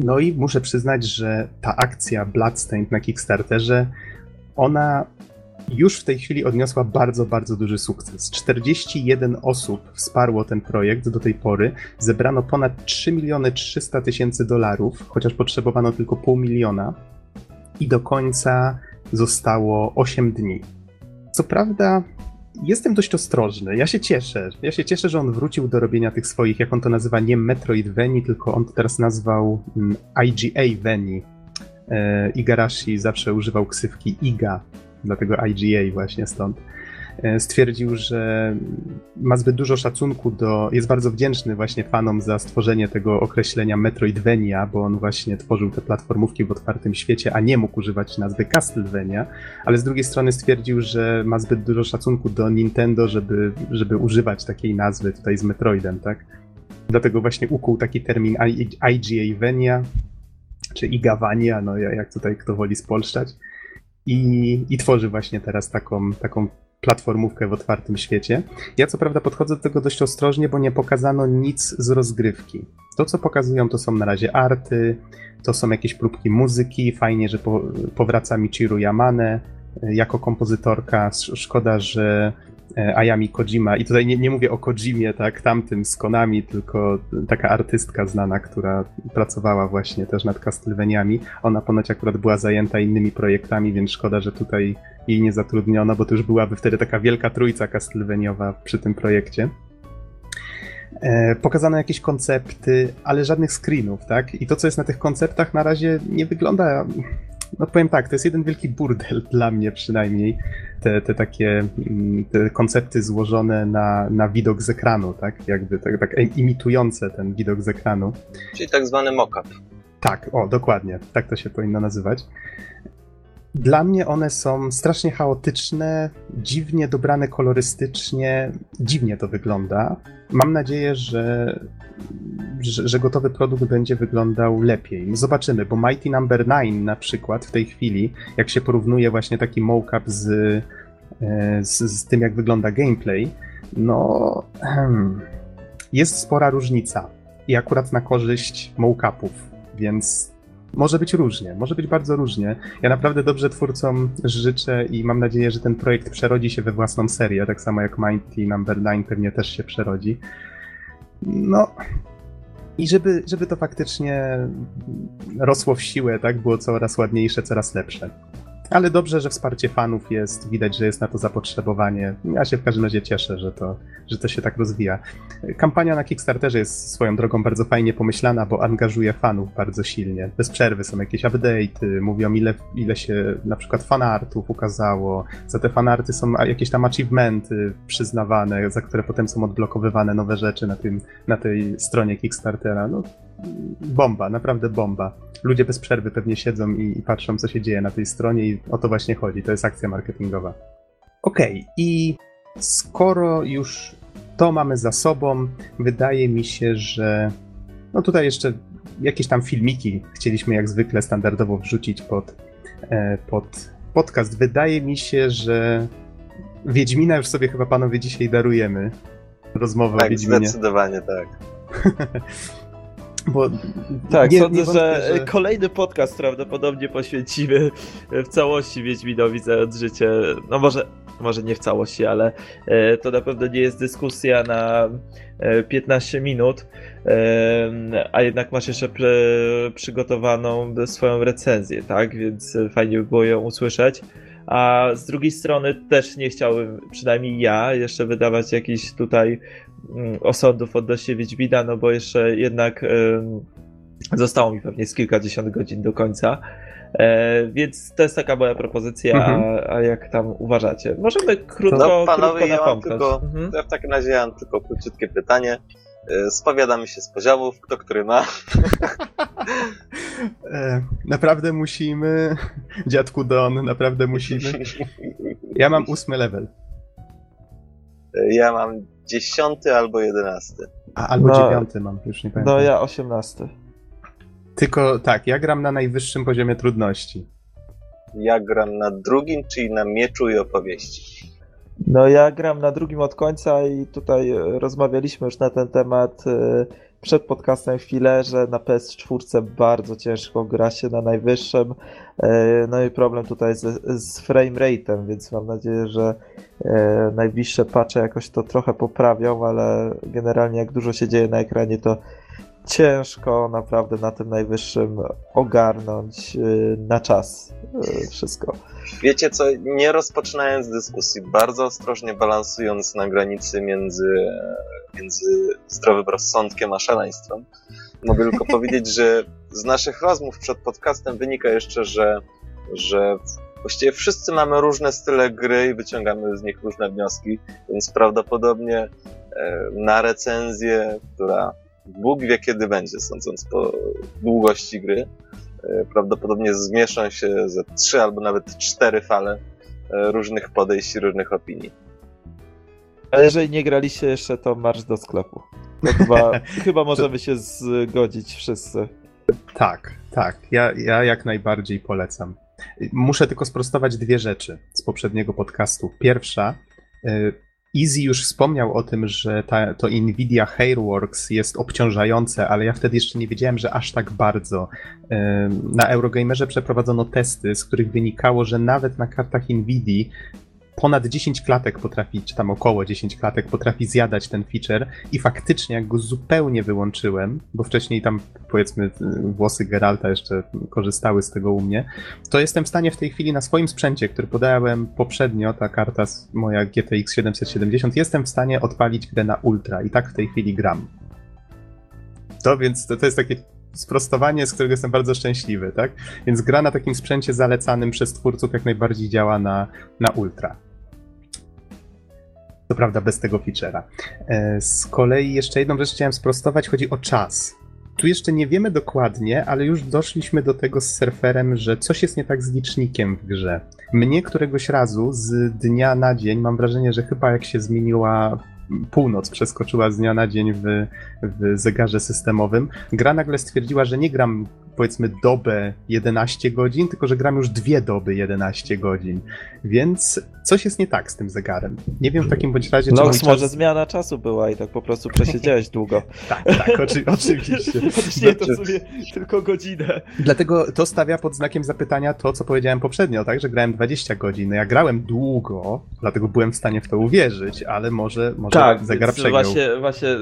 No i muszę przyznać, że ta akcja Bloodstained na Kickstarterze, ona już w tej chwili odniosła bardzo, bardzo duży sukces. 41 osób wsparło ten projekt do tej pory. Zebrano ponad 3 miliony 300 tysięcy dolarów, chociaż potrzebowano tylko pół miliona. I do końca zostało 8 dni. Co prawda, jestem dość ostrożny. Ja się cieszę. Ja się cieszę, że on wrócił do robienia tych swoich, jak on to nazywa, nie Metroidvanii, tylko on to teraz nazwał mm, IGA Veni. E, Igarashi zawsze używał ksywki IGA, dlatego IGA właśnie stąd. E, Stwierdził, że ma zbyt dużo szacunku do. Jest bardzo wdzięczny właśnie fanom za stworzenie tego określenia Metroidvania, bo on właśnie tworzył te platformówki w otwartym świecie, a nie mógł używać nazwy Castlevania, ale z drugiej strony stwierdził, że ma zbyt dużo szacunku do Nintendo, żeby, żeby używać takiej nazwy tutaj z Metroidem, tak? Dlatego właśnie ukuł taki termin IGA-vania, czy Igawania, no jak tutaj kto woli spolszczać. I, I tworzy właśnie teraz taką, taką platformówkę w otwartym świecie. Ja co prawda podchodzę do tego dość ostrożnie, bo nie pokazano nic z rozgrywki. To, co pokazują, to są na razie arty, to są jakieś próbki muzyki. Fajnie, że po, powraca Michiru Yamane jako kompozytorka. Sz- Szkoda, że Ayami Kojima, i tutaj nie, nie mówię o Kojimie, tak, tamtym z Konami, tylko taka artystka znana, która pracowała właśnie też nad Castlevaniami. Ona ponoć akurat była zajęta innymi projektami, więc szkoda, że tutaj jej nie zatrudniono, bo to już byłaby wtedy taka wielka trójca Castlevaniova przy tym projekcie. E, pokazano jakieś koncepty, ale żadnych screenów, tak? I to, co jest na tych konceptach, na razie nie wygląda. No powiem tak, to jest jeden wielki burdel dla mnie przynajmniej. Te, te takie mm, te koncepty złożone na, na widok z ekranu, tak? Jakby tak, tak imitujące ten widok z ekranu. Czyli tak zwany mock-up. Tak, o, dokładnie. Tak to się powinno nazywać. Dla mnie one są strasznie chaotyczne, dziwnie dobrane kolorystycznie, dziwnie to wygląda. Mam nadzieję, że, że, że gotowy produkt będzie wyglądał lepiej. No zobaczymy, bo Mighty Number no. 9 na przykład w tej chwili, jak się porównuje właśnie taki mockup z, e, z, z tym, jak wygląda gameplay, no jest spora różnica. I akurat na korzyść mockupów, więc może być różnie, może być bardzo różnie. Ja naprawdę dobrze twórcom życzę i mam nadzieję, że ten projekt przerodzi się we własną serię, tak samo jak Mighty Number no. 9 pewnie też się przerodzi. No. I żeby, żeby to faktycznie rosło w siłę, tak? Było coraz ładniejsze, coraz lepsze. Ale dobrze, że wsparcie fanów jest, widać, że jest na to zapotrzebowanie. Ja się w każdym razie cieszę, że to, że to się tak rozwija. Kampania na Kickstarterze jest swoją drogą bardzo fajnie pomyślana, bo angażuje fanów bardzo silnie. Bez przerwy są jakieś update'y, mówią ile, ile się na przykład fanartów ukazało. Za te fanarty są jakieś tam achievementy przyznawane, za które potem są odblokowywane nowe rzeczy na, tym, na tej stronie Kickstartera. No, bomba, naprawdę bomba. Ludzie bez przerwy pewnie siedzą i, i, patrzą, co się dzieje na tej stronie, i o to właśnie chodzi. To jest akcja marketingowa. Okej, okay, i skoro już to mamy za sobą, wydaje mi się, że. No tutaj jeszcze jakieś tam filmiki chcieliśmy jak zwykle standardowo wrzucić pod, pod podcast. Wydaje mi się, że Wiedźmina już sobie chyba panowie dzisiaj darujemy. Rozmowę o Tak, Wiedźminie. zdecydowanie tak. Bo Tak, nie- sądzę, nie wątpię, że, że- kolejny podcast prawdopodobnie poświęcimy w całości Wiedźminowi zając życie. No może, może nie w całości, ale e, to na pewno nie jest dyskusja na e, 15 minut, e, a jednak masz jeszcze przygotowaną swoją recenzję, tak? Więc e, fajnie by było ją usłyszeć. A z drugiej strony też nie chciałbym, przynajmniej ja, jeszcze wydawać jakichś tutaj osądów odnośnie Wiedźmina, no bo jeszcze jednak zostało mi pewnie z kilkadziesiąt godzin do końca. E, więc to jest taka moja propozycja, Mhm. a, a jak tam uważacie? Możemy krótko, No, panowie, krótko ja tylko- Mhm. Ja w takim razie ja mam tylko króciutkie pytanie. Y, Spowiadamy się z poziomów, kto który ma. e, naprawdę musimy. Dziadku Don, naprawdę musimy. Ja mam ósmy level. Ja mam dziesiąty albo jedenasty. A, albo No. dziewiąty mam, już nie pamiętam. No ja 18. Tylko tak, ja gram na najwyższym poziomie trudności. Ja gram na drugim, czyli na mieczu i opowieści. No ja gram na drugim od końca i tutaj e, rozmawialiśmy już na ten temat e, przed podcastem chwilę, że na PS4 bardzo ciężko gra się na najwyższym. E, No i problem tutaj z, z frame rate'em, więc mam nadzieję, że e, najbliższe patche jakoś to trochę poprawią, ale generalnie jak dużo się dzieje na ekranie, to ciężko naprawdę na tym najwyższym ogarnąć e, na czas e, wszystko. Wiecie co, nie rozpoczynając dyskusji, bardzo ostrożnie balansując na granicy między, między zdrowym rozsądkiem a szaleństwem, mogę tylko powiedzieć, że z naszych rozmów przed podcastem wynika jeszcze, że, że właściwie wszyscy mamy różne style gry i wyciągamy z nich różne wnioski, więc prawdopodobnie e, na recenzję, która Bóg wie kiedy będzie, sądząc po długości gry, e, prawdopodobnie zmieszczą się ze trzy albo nawet cztery fale e, różnych podejść i różnych opinii. A jeżeli nie graliście jeszcze, to marsz do sklepu. To chyba, chyba możemy się zgodzić wszyscy. Tak, tak. Ja, ja jak najbardziej polecam. Muszę tylko sprostować dwie rzeczy z poprzedniego podcastu. Pierwsza, y, Easy już wspomniał o tym, że ta, to Nvidia Hairworks jest obciążające, ale ja wtedy jeszcze nie wiedziałem, że aż tak bardzo. Na Eurogamerze przeprowadzono testy, z których wynikało, że nawet na kartach Nvidii ponad 10 klatek potrafi, czy tam około 10 klatek potrafi zjadać ten feature i faktycznie jak go zupełnie wyłączyłem, bo wcześniej tam powiedzmy włosy Geralta jeszcze korzystały z tego u mnie, to jestem w stanie w tej chwili na swoim sprzęcie, który podałem poprzednio, ta karta moja GTX 770, jestem w stanie odpalić grę na ultra i tak w tej chwili gram. To więc to, to jest takie sprostowanie, z którego jestem bardzo szczęśliwy, tak? Więc gra na takim sprzęcie zalecanym przez twórców jak najbardziej działa na, na ultra. Co prawda bez tego feature'a. E, Z kolei jeszcze jedną rzecz chciałem sprostować, chodzi o czas. Tu jeszcze nie wiemy dokładnie, ale już doszliśmy do tego z surferem, że coś jest nie tak z licznikiem w grze. Mnie któregoś razu z dnia na dzień, mam wrażenie, że chyba jak się zmieniła północ, przeskoczyła z dnia na dzień w, w zegarze systemowym, gra nagle stwierdziła, że nie gram powiedzmy dobę 11 godzin, tylko że gram już dwie doby 11 godzin. Więc coś jest nie tak z tym zegarem. Nie wiem w takim bądź razie, czy Nox, czas... może zmiana czasu była i tak po prostu przesiedziałeś długo. Tak, tak, oczy, oczywiście. Nie, to w sumie tylko godzinę. Dlatego to stawia pod znakiem zapytania to, co powiedziałem poprzednio, tak, że grałem 20 godzin. No ja grałem długo, dlatego byłem w stanie w to uwierzyć, ale może, może Tak, zegar przegrał. właśnie, właśnie e,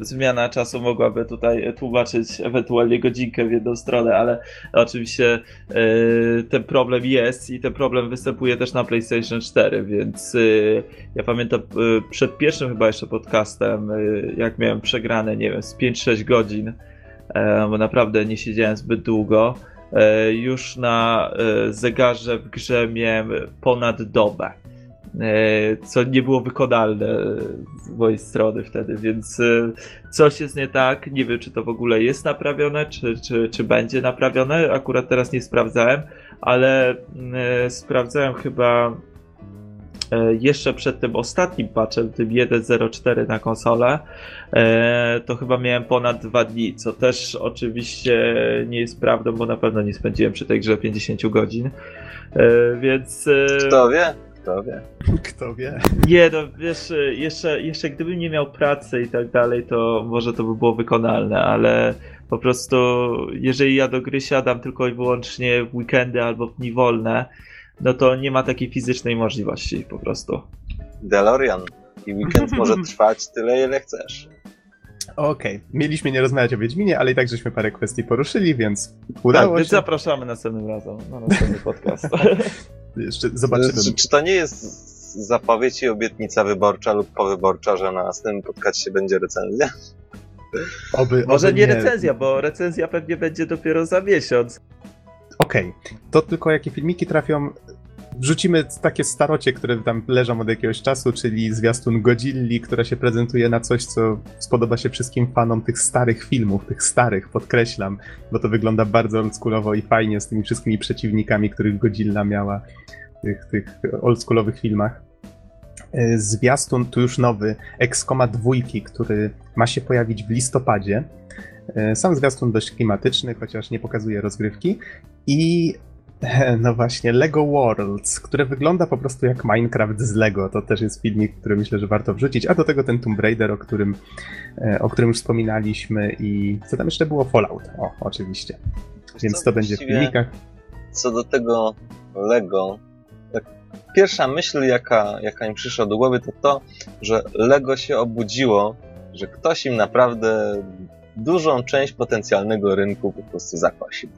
zmiana czasu mogłaby tutaj tłumaczyć ewentualnie godzinkę w jedną stronę, ale oczywiście e, ten problem jest i ten problem występuje też na PlayStation 4, więc e, ja pamiętam e, przed pierwszym chyba jeszcze podcastem, jak miałem przegrane, nie wiem, z 5-6 godzin, bo naprawdę nie siedziałem zbyt długo, już na zegarze w grze miałem ponad dobę co nie było wykonalne z mojej strony wtedy, więc e, coś jest nie tak. Nie wiem, czy to w ogóle jest naprawione, czy, czy, czy będzie naprawione. Akurat teraz nie sprawdzałem, ale e, sprawdzałem chyba e, jeszcze przed tym ostatnim patchem, tym 1.04 na konsolę, e, to chyba miałem ponad dwa dni, co też oczywiście nie jest prawdą, bo na pewno nie spędziłem przy tej grze 50 godzin. E, Więc. e, Kto wie? Kto wie? Kto wie? Nie, no wiesz, jeszcze, jeszcze gdybym nie miał pracy i tak dalej, to może to by było wykonalne, ale po prostu jeżeli ja do gry siadam tylko i wyłącznie w weekendy albo w dni wolne, no to nie ma takiej fizycznej możliwości po prostu. DeLorean. I weekend może trwać tyle, ile chcesz. Okej, mieliśmy nie rozmawiać o Wiedźminie, ale i tak żeśmy parę kwestii poruszyli, więc udało tak, się. zapraszamy następnym razem na następny podcast. Jeszcze zobaczymy. Czy, czy to nie jest zapowiedź i obietnica wyborcza lub powyborcza, że na następnym podcaście będzie recenzja? Oby, Może oby nie recenzja, bo recenzja pewnie będzie dopiero za miesiąc. Okej, to tylko jakie filmiki trafią. Wrzucimy takie starocie, które tam leżą od jakiegoś czasu, czyli zwiastun Godzilli, która się prezentuje na coś, co spodoba się wszystkim fanom tych starych filmów, tych starych, podkreślam, bo to wygląda bardzo oldschoolowo i fajnie z tymi wszystkimi przeciwnikami, których Godzilla miała w tych, tych oldschoolowych filmach. E, Zwiastun, tu już nowy, Excoma dwójki, który ma się pojawić w listopadzie. E, Sam zwiastun dość klimatyczny, chociaż nie pokazuje rozgrywki. I no właśnie, Lego Worlds, które wygląda po prostu jak Minecraft z Lego. To też jest filmik, który myślę, że warto wrzucić. A do tego ten Tomb Raider, o którym, e, o którym już wspominaliśmy. I co tam jeszcze było? Fallout. O, oczywiście. Więc to będzie w filmikach. Co do tego Lego, tak pierwsza myśl, jaka, jaka im przyszła do głowy, to to, że Lego się obudziło, że ktoś im naprawdę dużą część potencjalnego rynku po prostu zakosił.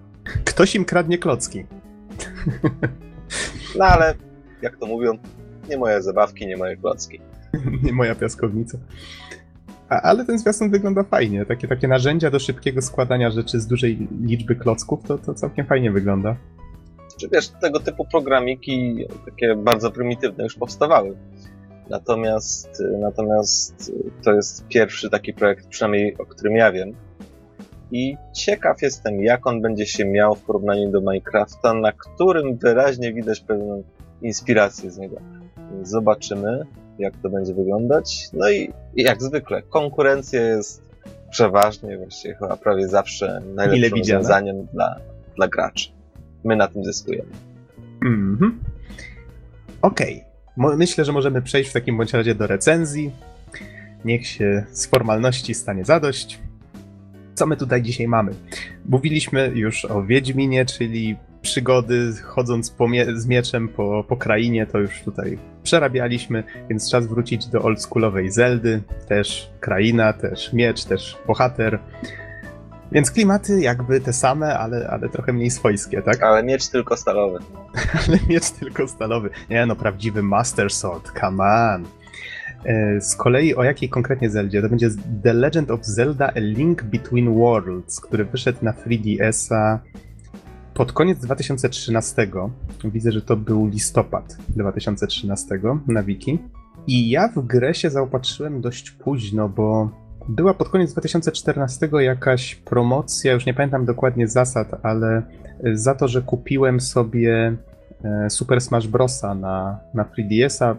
Ktoś im kradnie klocki. No ale, jak to mówią, nie moje zabawki, nie moje klocki. nie moja piaskownica. A, ale ten zwiastun wygląda fajnie. Takie, takie narzędzia do szybkiego składania rzeczy z dużej liczby klocków, to, to całkiem fajnie wygląda. Czy wiesz, tego typu programiki, takie bardzo prymitywne, już powstawały. Natomiast, natomiast to jest pierwszy taki projekt, przynajmniej o którym ja wiem. I ciekaw jestem, jak on będzie się miał w porównaniu do Minecrafta, na którym wyraźnie widać pewną inspirację z niego. Zobaczymy, jak to będzie wyglądać. No i, jak zwykle, konkurencja jest przeważnie, właściwie chyba prawie zawsze najlepszym rozwiązaniem dla, dla graczy. My na tym zyskujemy. Mhm. Okej. Mo- Myślę, że możemy przejść w takim bądź razie do recenzji. Niech się z formalności stanie zadość. Co my tutaj dzisiaj mamy? Mówiliśmy już o Wiedźminie, czyli przygody chodząc mie- z mieczem po, po krainie, to już tutaj przerabialiśmy, więc czas wrócić do oldschoolowej Zeldy. Też kraina, też miecz, też bohater. Więc klimaty jakby te same, ale, ale trochę mniej swojskie, tak? Ale miecz tylko stalowy. ale miecz tylko stalowy. Nie no, prawdziwy Master Sword, come on. E, Z kolei o jakiej konkretnie Zeldzie? To będzie The Legend of Zelda A Link Between Worlds, który wyszedł na 3DS-a pod koniec 2013. Widzę, że to był listopad 2013 na wiki. I ja w grę się zaopatrzyłem dość późno, bo była pod koniec 2014 jakaś promocja, już nie pamiętam dokładnie zasad, ale za to, że kupiłem sobie Super Smash Brosa na, na 3DS-a, m-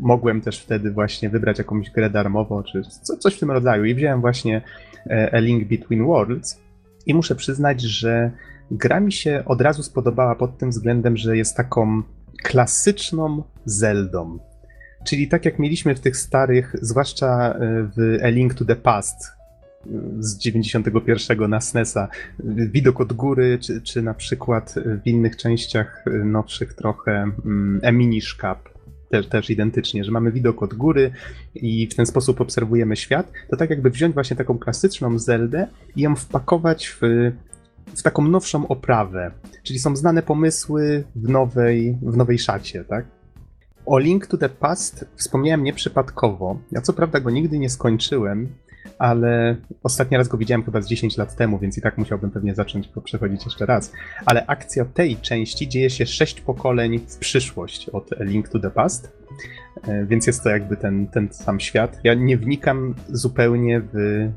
mogłem też wtedy właśnie wybrać jakąś grę darmową, czy co, coś w tym rodzaju. I wziąłem właśnie e, A Link Between Worlds. I muszę przyznać, że gra mi się od razu spodobała pod tym względem, że jest taką klasyczną Zeldą. Czyli tak jak mieliśmy w tych starych, zwłaszcza e, w A Link to the Past e, z 91 na SNES-a, widok od góry, czy, czy na przykład w innych częściach nowszych trochę mm, Eminish Cup, też, też identycznie, że mamy widok od góry i w ten sposób obserwujemy świat, to tak jakby wziąć właśnie taką klasyczną Zeldę i ją wpakować w, w taką nowszą oprawę. Czyli są znane pomysły w nowej, w nowej szacie, tak? O Link to the Past wspomniałem nieprzypadkowo. Ja co prawda go nigdy nie skończyłem, ale ostatni raz go widziałem chyba z 10 lat temu, więc i tak musiałbym pewnie zacząć przechodzić jeszcze raz. Ale akcja tej części dzieje się 6 pokoleń w przyszłość od A Link to the Past, e, więc jest to jakby ten, ten sam świat. Ja nie wnikam zupełnie w,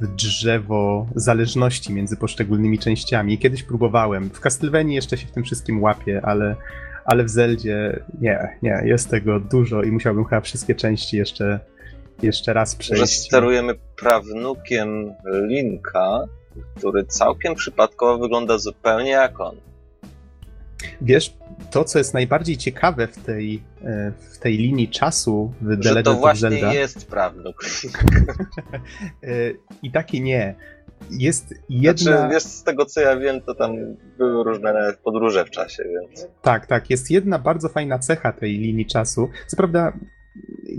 w drzewo zależności między poszczególnymi częściami. Kiedyś próbowałem. W Castlevanii jeszcze się w tym wszystkim łapię, ale, ale w Zeldzie nie, nie, jest tego dużo i musiałbym chyba wszystkie części jeszcze, jeszcze raz Że przejść. sterujemy prawnukiem Linka, który całkiem przypadkowo wygląda zupełnie jak on. Wiesz, to co jest najbardziej ciekawe w tej, e, w tej linii czasu w The Że to właśnie Zelda, jest prawdą. e, i tak i nie. Jest jedna... Znaczy, wiesz, z tego co ja wiem, to tam były różne podróże w czasie, więc... Tak, tak. Jest jedna bardzo fajna cecha tej linii czasu. Co prawda,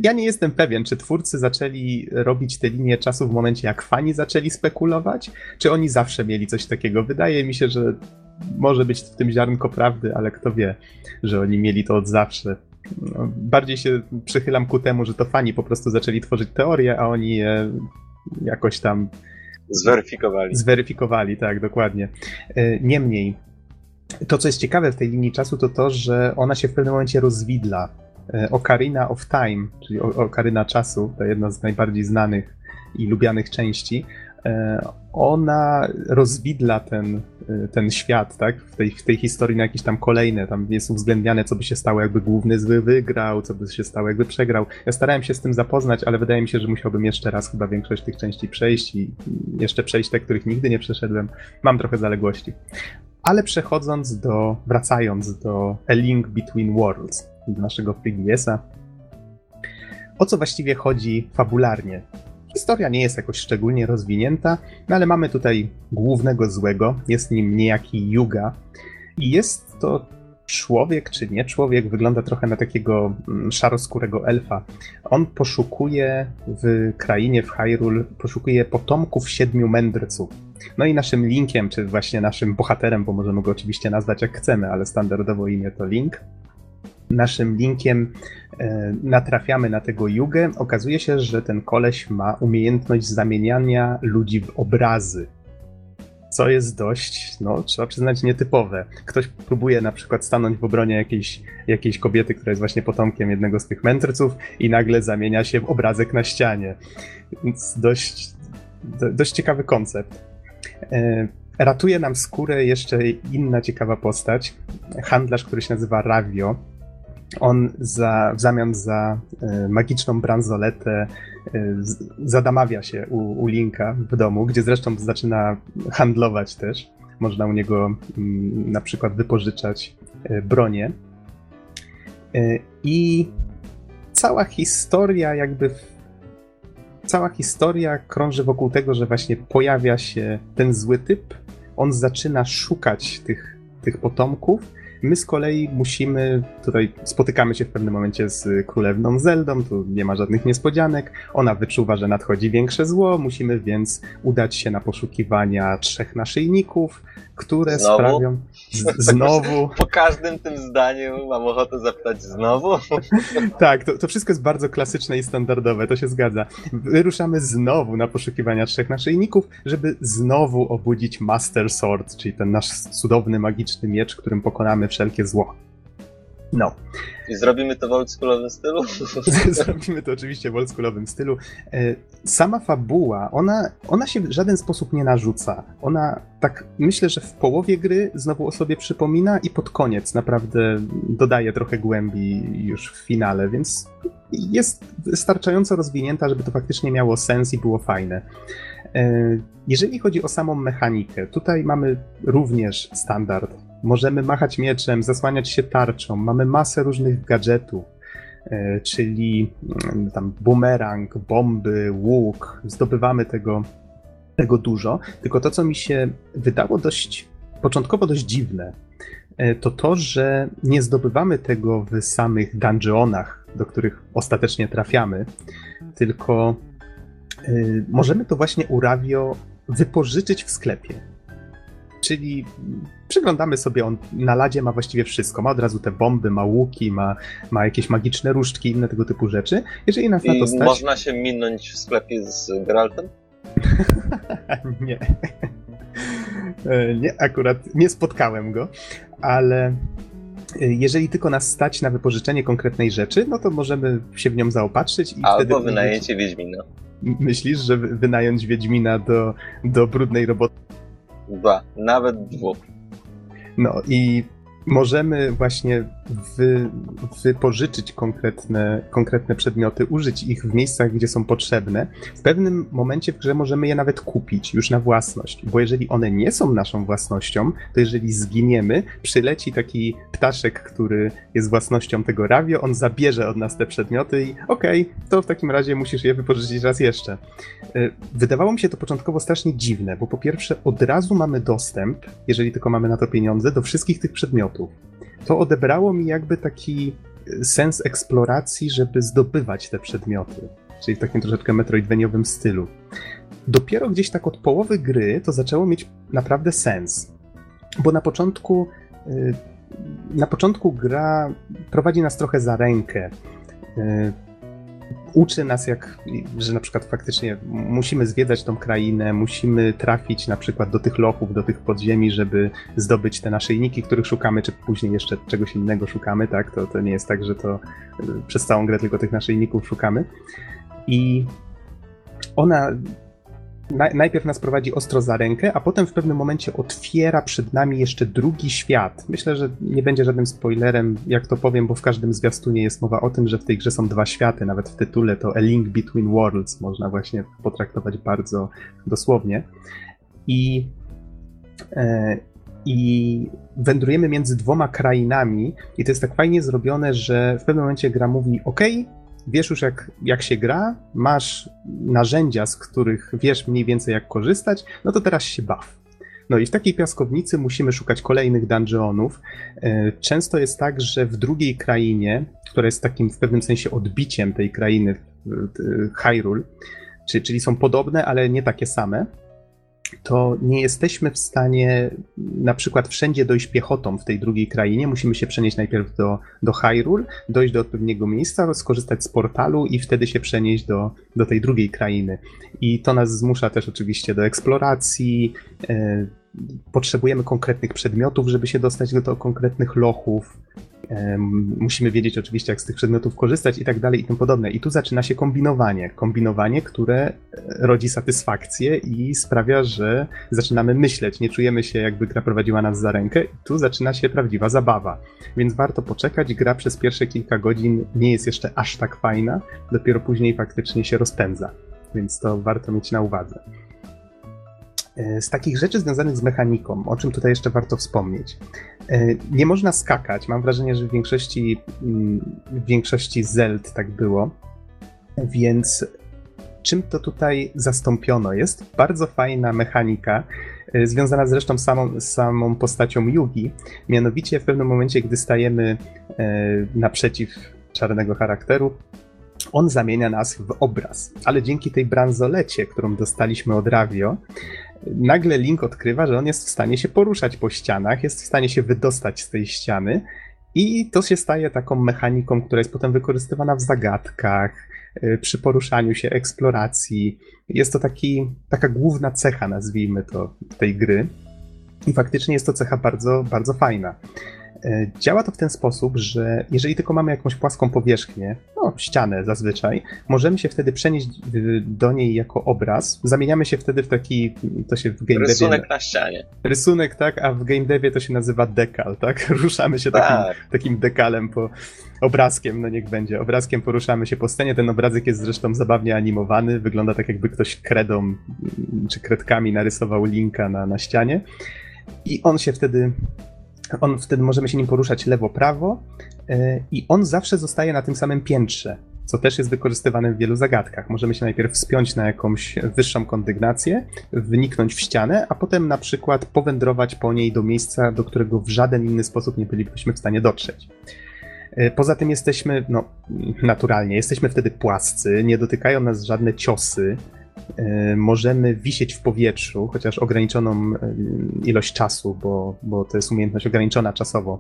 ja nie jestem pewien, czy twórcy zaczęli robić te linie czasu w momencie, jak fani zaczęli spekulować, czy oni zawsze mieli coś takiego. Wydaje mi się, że może być w tym ziarnko prawdy, ale kto wie, że oni mieli to od zawsze. No, bardziej się przychylam ku temu, że to fani po prostu zaczęli tworzyć teorie, a oni je jakoś tam Zweryfikowali. Zweryfikowali, tak, dokładnie. E, Niemniej, to co jest ciekawe w tej linii czasu, to to, że ona się w pewnym momencie rozwidla. E, Ocarina of Time, czyli O- Ocarina Czasu, to jedna z najbardziej znanych i lubianych części, e, ona rozwidla ten, e, ten świat, tak? W tej, w tej historii na jakieś tam kolejne, tam jest uwzględniane, co by się stało, jakby główny zły wygrał, co by się stało, jakby przegrał. Ja starałem się z tym zapoznać, ale wydaje mi się, że musiałbym jeszcze raz chyba większość tych części przejść i jeszcze przejść te, których nigdy nie przeszedłem. Mam trochę zaległości. Ale przechodząc do, wracając do A Link Between Worlds, do naszego 3DS-a, o co właściwie chodzi fabularnie? Historia nie jest jakoś szczególnie rozwinięta, no ale mamy tutaj głównego złego, jest nim niejaki Yuga i jest to człowiek czy nie człowiek, wygląda trochę na takiego mm, szaroskórego elfa. On poszukuje w krainie, w Hyrule, poszukuje potomków siedmiu mędrców. No i naszym linkiem, czy właśnie naszym bohaterem, bo możemy go oczywiście nazwać jak chcemy, ale standardowo imię to Link. Naszym linkiem e, natrafiamy na tego Jugę. Okazuje się, że ten koleś ma umiejętność zamieniania ludzi w obrazy. Co jest dość, no trzeba przyznać, nietypowe. Ktoś próbuje na przykład stanąć w obronie jakiejś, jakiejś kobiety, która jest właśnie potomkiem jednego z tych mędrców i nagle zamienia się w obrazek na ścianie. Więc dość, do, dość ciekawy koncept. E, Ratuje nam skórę jeszcze inna ciekawa postać. Handlarz, który się nazywa Ravio. On za, w zamian za e, magiczną bransoletę e, zadamawia się u, u Linka w domu, gdzie zresztą zaczyna handlować też. Można u niego mm, na przykład wypożyczać e, bronię. I cała historia jakby cała historia krąży wokół tego, że właśnie pojawia się ten zły typ, on zaczyna szukać tych, tych potomków. My z kolei musimy, tutaj spotykamy się w pewnym momencie z królewną Zeldą, tu nie ma żadnych niespodzianek. Ona wyczuwa, że nadchodzi większe zło, musimy więc udać się na poszukiwania trzech naszyjników, które Znowu? sprawią. Z, znowu. Po każdym tym zdaniu mam ochotę zapytać znowu. Tak, to, to wszystko jest bardzo klasyczne i standardowe, to się zgadza. Wyruszamy znowu na poszukiwania trzech naszyjników, żeby znowu obudzić Master Sword, czyli ten nasz cudowny, magiczny miecz, którym pokonamy wszelkie zło. No, I zrobimy to w oldschoolowym stylu? zrobimy to oczywiście w oldschoolowym stylu. E, Sama fabuła, ona, ona się w żaden sposób nie narzuca. Ona tak, myślę, że w połowie gry znowu o sobie przypomina i pod koniec naprawdę dodaje trochę głębi już w finale, więc jest wystarczająco rozwinięta, żeby to faktycznie miało sens i było fajne. E, Jeżeli chodzi o samą mechanikę, tutaj mamy również standard. Możemy machać mieczem, zasłaniać się tarczą, mamy masę różnych gadżetów, e, czyli mm, tam bumerang, bomby, łuk, zdobywamy tego, tego dużo. Tylko to, co mi się wydało dość, początkowo dość dziwne, e, to to, że nie zdobywamy tego w samych dungeonach, do których ostatecznie trafiamy, tylko y, możemy to właśnie u Ravio wypożyczyć w sklepie. Czyli przyglądamy sobie, on na ladzie ma właściwie wszystko. Ma od razu te bomby, ma łuki, ma, ma jakieś magiczne różdżki, inne tego typu rzeczy. Jeżeli nas na to I stać... można się minąć w sklepie z Geraltem? nie. E, Nie, akurat nie spotkałem go, ale e, jeżeli tylko nas stać na wypożyczenie konkretnej rzeczy, no to możemy się w nią zaopatrzyć i Albo wtedy wynajęcie Wiedźmina. myślisz, że wy- wynająć Wiedźmina do, do brudnej roboty. Dwa, nawet dwóch. No i możemy właśnie wy, wypożyczyć konkretne, konkretne przedmioty, użyć ich w miejscach, gdzie są potrzebne. W pewnym momencie w grze możemy je nawet kupić już na własność, bo jeżeli one nie są naszą własnością, to jeżeli zginiemy, przyleci taki ptaszek, który jest własnością tego rawio, on zabierze od nas te przedmioty i okej, okay, to w takim razie musisz je wypożyczyć raz jeszcze. E, wydawało mi się to początkowo strasznie dziwne, bo po pierwsze od razu mamy dostęp, jeżeli tylko mamy na to pieniądze, do wszystkich tych przedmiotów. To odebrało mi jakby taki sens eksploracji, żeby zdobywać te przedmioty, czyli w takim troszeczkę metroidveniowym stylu. Dopiero gdzieś tak od połowy gry to zaczęło mieć naprawdę sens, bo na początku y, na początku gra prowadzi nas trochę za rękę. Uczy nas, jak, że na przykład faktycznie musimy zwiedzać tą krainę, musimy trafić na przykład do tych lochów, do tych podziemi, żeby zdobyć te naszyjniki, których szukamy, czy później jeszcze czegoś innego szukamy, tak? To, to nie jest tak, że to y, przez całą grę tylko tych naszyjników szukamy. I ona najpierw nas prowadzi ostro za rękę, a potem w pewnym momencie otwiera przed nami jeszcze drugi świat. Myślę, że nie będzie żadnym spoilerem, jak to powiem, bo w każdym zwiastunie jest mowa o tym, że w tej grze są dwa światy, nawet w tytule to A Link Between Worlds można właśnie potraktować bardzo dosłownie. I, e, i wędrujemy między dwoma krainami i to jest tak fajnie zrobione, że w pewnym momencie gra mówi ok, wiesz już jak, jak się gra, masz narzędzia, z których wiesz mniej więcej jak korzystać, no to teraz się baw. No i w takiej piaskownicy musimy szukać kolejnych dungeonów. E, często jest tak, że w drugiej krainie, która jest takim w pewnym sensie odbiciem tej krainy Hyrule, czyli są podobne, ale nie takie same, to nie jesteśmy w stanie na przykład wszędzie dojść piechotą w tej drugiej krainie. Musimy się przenieść najpierw do, do Hyrule, dojść do odpowiedniego miejsca, skorzystać z portalu i wtedy się przenieść do, do tej drugiej krainy. I to nas zmusza też oczywiście do eksploracji. E, potrzebujemy konkretnych przedmiotów, żeby się dostać do, do konkretnych lochów. Musimy wiedzieć oczywiście, jak z tych przedmiotów korzystać i tak dalej i tym podobne. I tu zaczyna się kombinowanie. Kombinowanie, które e, rodzi satysfakcję i sprawia, że zaczynamy myśleć. Nie czujemy się, jakby gra prowadziła nas za rękę. I tu zaczyna się prawdziwa zabawa. Więc warto poczekać. Gra przez pierwsze kilka godzin nie jest jeszcze aż tak fajna. Dopiero później faktycznie się rozpędza. Więc to warto mieć na uwadze. E, z takich rzeczy związanych z mechaniką, o czym tutaj jeszcze warto wspomnieć. E, nie można skakać. Mam wrażenie, że w większości, mm, w większości Zeld tak było. Więc czym to tutaj zastąpiono? Jest bardzo fajna mechanika, e, związana zresztą samą, samą postacią Yugi. Mianowicie w pewnym momencie, gdy stajemy naprzeciw czarnego charakteru, on zamienia nas w obraz. Ale dzięki tej bransolecie, którą dostaliśmy od Ravio, nagle Link odkrywa, że on jest w stanie się poruszać po ścianach, jest w stanie się wydostać z tej ściany i to się staje taką mechaniką, która jest potem wykorzystywana w zagadkach, y, przy poruszaniu się, eksploracji. Jest to taki, taka główna cecha, nazwijmy to, tej gry. I faktycznie jest to cecha bardzo, bardzo fajna. E, działa to w ten sposób, że jeżeli tylko mamy jakąś płaską powierzchnię, no ścianę zazwyczaj, możemy się wtedy przenieść do niej jako obraz. Zamieniamy się wtedy w taki, to się w game Rysunek devie, na ścianie. Rysunek, tak, a w game devie to się nazywa dekal, tak? Ruszamy się tak. takim, takim dekalem po obrazkiem, no niech będzie. Obrazkiem poruszamy się po scenie. Ten obrazek jest zresztą zabawnie animowany. Wygląda tak, jakby ktoś kredą czy kredkami narysował linka na, na ścianie. I on się wtedy on wtedy możemy się nim poruszać lewo-prawo e, i on zawsze zostaje na tym samym piętrze, co też jest wykorzystywane w wielu zagadkach. Możemy się najpierw wspiąć na jakąś wyższą kondygnację, wniknąć w ścianę, a potem na przykład powędrować po niej do miejsca, do którego w żaden inny sposób nie bylibyśmy w stanie dotrzeć. E, poza tym jesteśmy, no, naturalnie, jesteśmy wtedy płascy, nie dotykają nas żadne ciosy, możemy wisieć w powietrzu, chociaż ograniczoną e, ilość czasu, bo, bo to jest umiejętność ograniczona czasowo.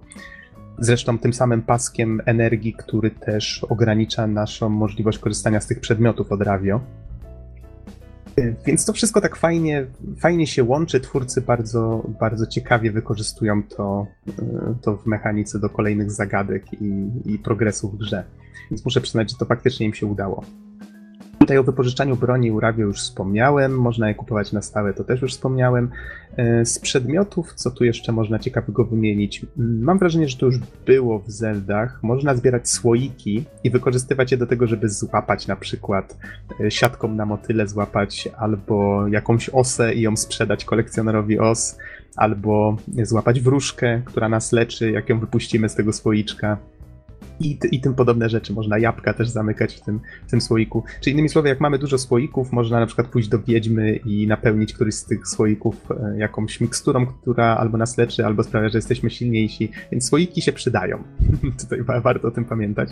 Zresztą tym samym paskiem energii, który też ogranicza naszą możliwość korzystania z tych przedmiotów od Ravio. E, więc to wszystko tak fajnie, fajnie się łączy. Twórcy bardzo, bardzo ciekawie wykorzystują to, to w mechanice do kolejnych zagadek i, i progresu w grze. Więc muszę przyznać, że to faktycznie im się udało. Tutaj o wypożyczaniu broni u Ravio już wspomniałem, można je kupować na stałe, to też już wspomniałem. E, z przedmiotów, co tu jeszcze można ciekawego wymienić? Mam wrażenie, że to już było w Zeldach. Można zbierać słoiki i wykorzystywać je do tego, żeby złapać na przykład e, siatką na motyle złapać albo jakąś osę i ją sprzedać kolekcjonerowi os, albo złapać wróżkę, która nas leczy, jak ją wypuścimy z tego słoiczka i, i tym podobne rzeczy. Można jabłka też zamykać w tym, w tym słoiku. Czy innymi słowy, jak mamy dużo słoików, można na przykład pójść do wiedźmy i napełnić któryś z tych słoików e, jakąś miksturą, która albo nas leczy, albo sprawia, że jesteśmy silniejsi. Więc słoiki się przydają. Tutaj warto o tym pamiętać.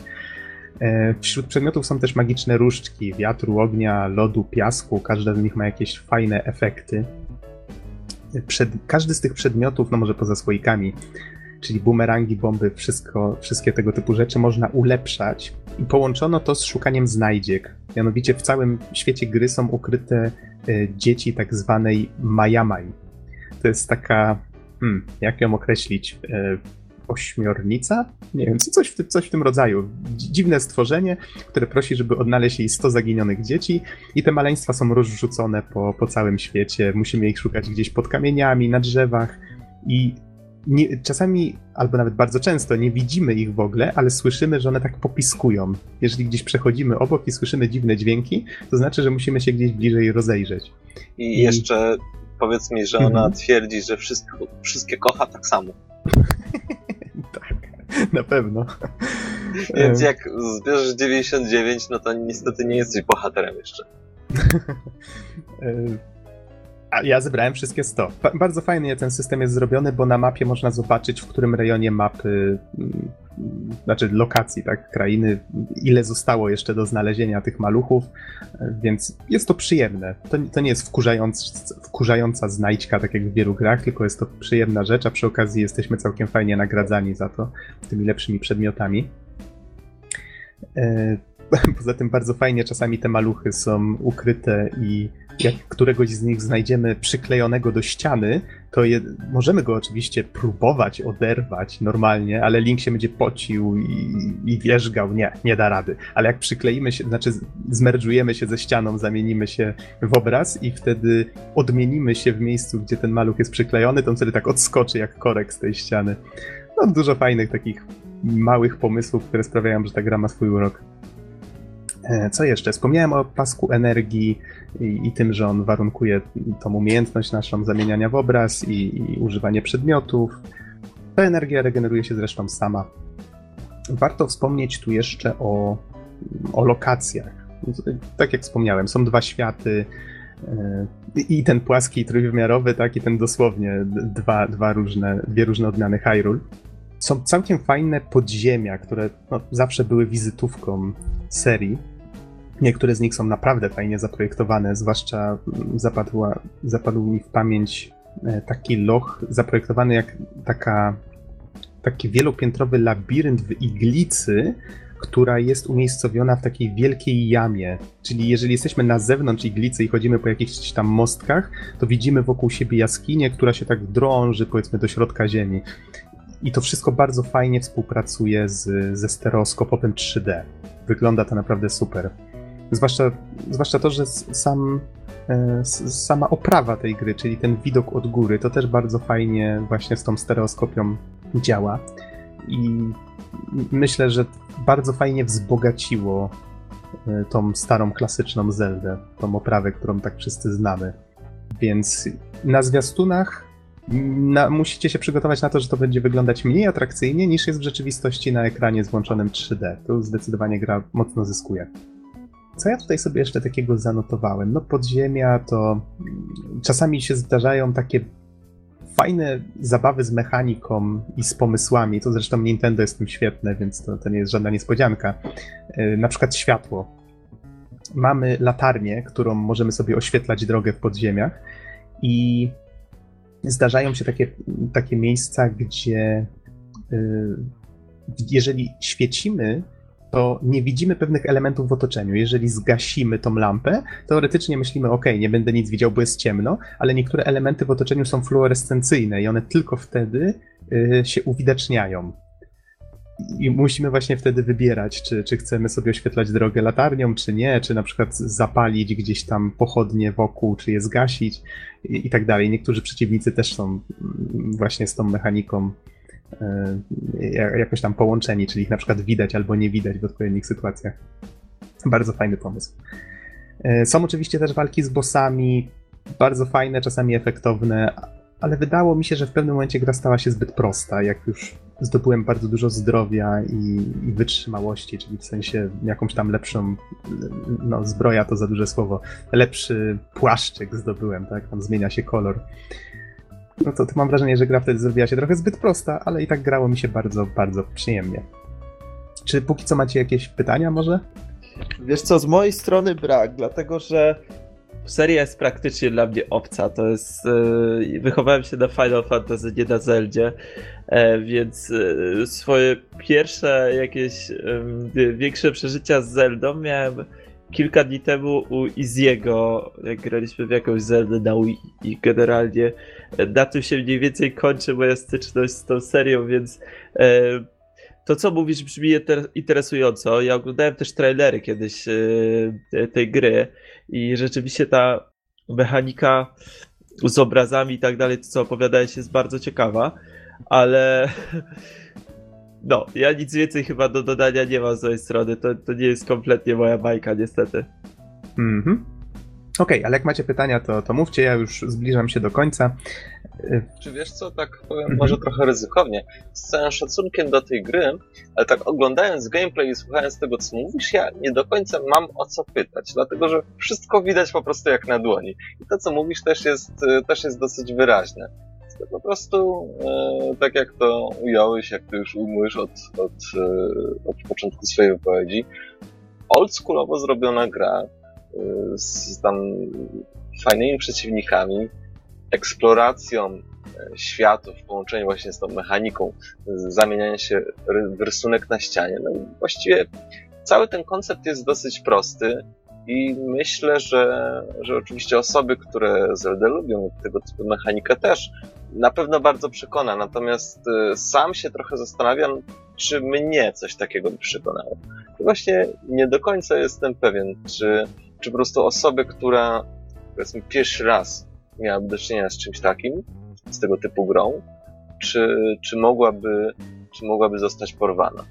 E, wśród przedmiotów są też magiczne różdżki wiatru, ognia, lodu, piasku. Każda z nich ma jakieś fajne efekty. Przed, każdy z tych przedmiotów, no może poza słoikami, czyli bumerangi, bomby, wszystko, wszystkie tego typu rzeczy można ulepszać. I połączono to z szukaniem znajdziek. Mianowicie w całym świecie gry są ukryte y, dzieci tak zwanej Majamaj. To jest taka, hmm, jak ją określić, y, ośmiornica? Nie wiem, coś w, coś w tym rodzaju. Dziwne stworzenie, które prosi, żeby odnaleźć jej 100 zaginionych dzieci i te maleństwa są rozrzucone po, po całym świecie. Musimy ich szukać gdzieś pod kamieniami, na drzewach i nie, czasami, albo nawet bardzo często, nie widzimy ich w ogóle, ale słyszymy, że one tak popiskują. Jeżeli gdzieś przechodzimy obok i słyszymy dziwne dźwięki, to znaczy, że musimy się gdzieś bliżej rozejrzeć. I, I... jeszcze powiedz mi, że ona mhm. twierdzi, że wszystko, wszystkie kocha tak samo. tak, na pewno. Więc jak zbierzesz 99, no to niestety nie jesteś bohaterem jeszcze. A ja zebrałem wszystkie 100. bardzo fajnie ten system jest zrobiony, bo na mapie można zobaczyć, w którym rejonie mapy, mm, znaczy lokacji, tak, krainy, ile zostało jeszcze do znalezienia tych maluchów, więc jest to przyjemne. To, to nie jest wkurzając, wkurzająca znajdźka, tak jak w wielu grach, tylko jest to przyjemna rzecz, a przy okazji jesteśmy całkiem fajnie nagradzani za to tymi lepszymi przedmiotami. E, poza tym bardzo fajnie czasami te maluchy są ukryte i jak któregoś z nich znajdziemy przyklejonego do ściany, to je, możemy go oczywiście próbować oderwać normalnie, ale Link się będzie pocił i, i wierzgał. Nie, nie da rady. Ale jak przykleimy się, znaczy zmerdżujemy się ze ścianą, zamienimy się w obraz i wtedy odmienimy się w miejscu, gdzie ten maluch jest przyklejony, to on wtedy tak odskoczy jak korek z tej ściany. No dużo fajnych takich małych pomysłów, które sprawiają, że ta gra ma swój urok. E, co jeszcze? Wspomniałem o pasku energii i, i, tym, że on warunkuje tą umiejętność naszą zamieniania w obraz i, i używanie przedmiotów. Ta energia regeneruje się zresztą sama. Warto wspomnieć tu jeszcze o, o lokacjach. Tak jak wspomniałem, są dwa światy e, i ten płaski trójwymiarowy, tak, i ten dosłownie dwa, dwa różne, dwie różne odmiany Hyrule. Są całkiem fajne podziemia, które no, zawsze były wizytówką serii Niektóre z nich są naprawdę fajnie zaprojektowane, zwłaszcza zapadła, zapadł mi w pamięć e, taki loch zaprojektowany jak taka, taki wielopiętrowy labirynt w iglicy, która jest umiejscowiona w takiej wielkiej jamie. Czyli jeżeli jesteśmy na zewnątrz iglicy i chodzimy po jakichś tam mostkach, to widzimy wokół siebie jaskinię, która się tak drąży powiedzmy do środka ziemi. I to wszystko bardzo fajnie współpracuje z, ze stereoskopem 3D. Wygląda to naprawdę super. Zwłaszcza, zwłaszcza to, że sam, e, sama oprawa tej gry, czyli ten widok od góry, to też bardzo fajnie właśnie z tą stereoskopią działa. I myślę, że bardzo fajnie wzbogaciło e, tą starą, klasyczną Zeldę, tą oprawę, którą tak wszyscy znamy. Więc na zwiastunach na, musicie się przygotować na to, że to będzie wyglądać mniej atrakcyjnie niż jest w rzeczywistości na ekranie z włączonym 3D. Tu zdecydowanie gra mocno zyskuje. Co ja tutaj sobie jeszcze takiego zanotowałem? No podziemia to czasami się zdarzają takie fajne zabawy z mechaniką i z pomysłami. To zresztą Nintendo jest tym świetne, więc to, to nie jest żadna niespodzianka. E, na przykład światło. Mamy latarnię, którą możemy sobie oświetlać drogę w podziemiach i zdarzają się takie, takie miejsca, gdzie e, jeżeli świecimy to nie widzimy pewnych elementów w otoczeniu. Jeżeli zgasimy tą lampę, teoretycznie myślimy, ok, nie będę nic widział, bo jest ciemno, ale niektóre elementy w otoczeniu są fluorescencyjne i one tylko wtedy y, się uwidaczniają. i musimy właśnie wtedy wybierać, czy, czy chcemy sobie oświetlać drogę latarnią, czy nie, czy na przykład zapalić gdzieś tam pochodnie wokół, czy je zgasić i, i tak dalej. Niektórzy przeciwnicy też są mm, właśnie z tą mechaniką jakoś tam połączeni, czyli ich na przykład widać albo nie widać w odpowiednich sytuacjach. Bardzo fajny pomysł. E, są oczywiście też walki z bossami, bardzo fajne, czasami efektowne, ale wydało mi się, że w pewnym momencie gra stała się zbyt prosta, jak już zdobyłem bardzo dużo zdrowia i, i wytrzymałości, czyli w sensie jakąś tam lepszą, no zbroja to za duże słowo, lepszy płaszczyk zdobyłem, tak, tam zmienia się kolor. No to, to mam wrażenie, że gra wtedy zrobiła się trochę zbyt prosta, ale i tak grało mi się bardzo, bardzo przyjemnie. Czy póki co macie jakieś pytania może? Wiesz co, z mojej strony brak, dlatego że seria jest praktycznie dla mnie obca. To jest. Yy, wychowałem się na Final Fantasy, nie na Zeldzie, e, więc yy, swoje pierwsze jakieś większe przeżycia z Zeldą miałem kilka dni temu u Iziego, jak graliśmy w jakąś Zeldę na Wii i generalnie na tym się mniej więcej kończy moja styczność z tą serią, więc to, co mówisz, brzmi interesująco. Ja oglądałem też trailery kiedyś tej gry i rzeczywiście ta mechanika z obrazami i tak dalej, to co opowiadałeś jest bardzo ciekawa, ale no, ja nic więcej chyba do dodania nie mam z mojej strony, to, to nie jest kompletnie moja bajka niestety. Mhm. Okej, okay, ale jak macie pytania, to, to mówcie, ja już zbliżam się do końca. Czy wiesz co, tak powiem mhm. może trochę ryzykownie, z całym szacunkiem do tej gry, ale tak oglądając gameplay i słuchając tego, co mówisz, ja nie do końca mam o co pytać, dlatego że wszystko widać po prostu jak na dłoni. I to, co mówisz, też jest, też jest dosyć wyraźne. To po prostu, e, tak jak to ująłeś, jak to już ujmujesz od, od, e, od początku swojej wypowiedzi, oldschoolowo zrobiona gra, e, z tam fajnymi przeciwnikami, eksploracją e, światów w połączeniu właśnie z tą mechaniką zamieniania się w rysunek na ścianie. No właściwie cały ten koncept jest dosyć prosty i myślę, że, że oczywiście osoby, które Zelda lubią tego typu mechanikę też na pewno bardzo przekona. Natomiast e, sam się trochę zastanawiam, czy mnie coś takiego by przekonało. I właśnie nie do końca jestem pewien, czy, czy po prostu osoby, która powiedzmy pierwszy raz miałaby do czynienia z czymś takim, z tego typu grą, czy, czy, mogłaby, czy mogłaby zostać porwana.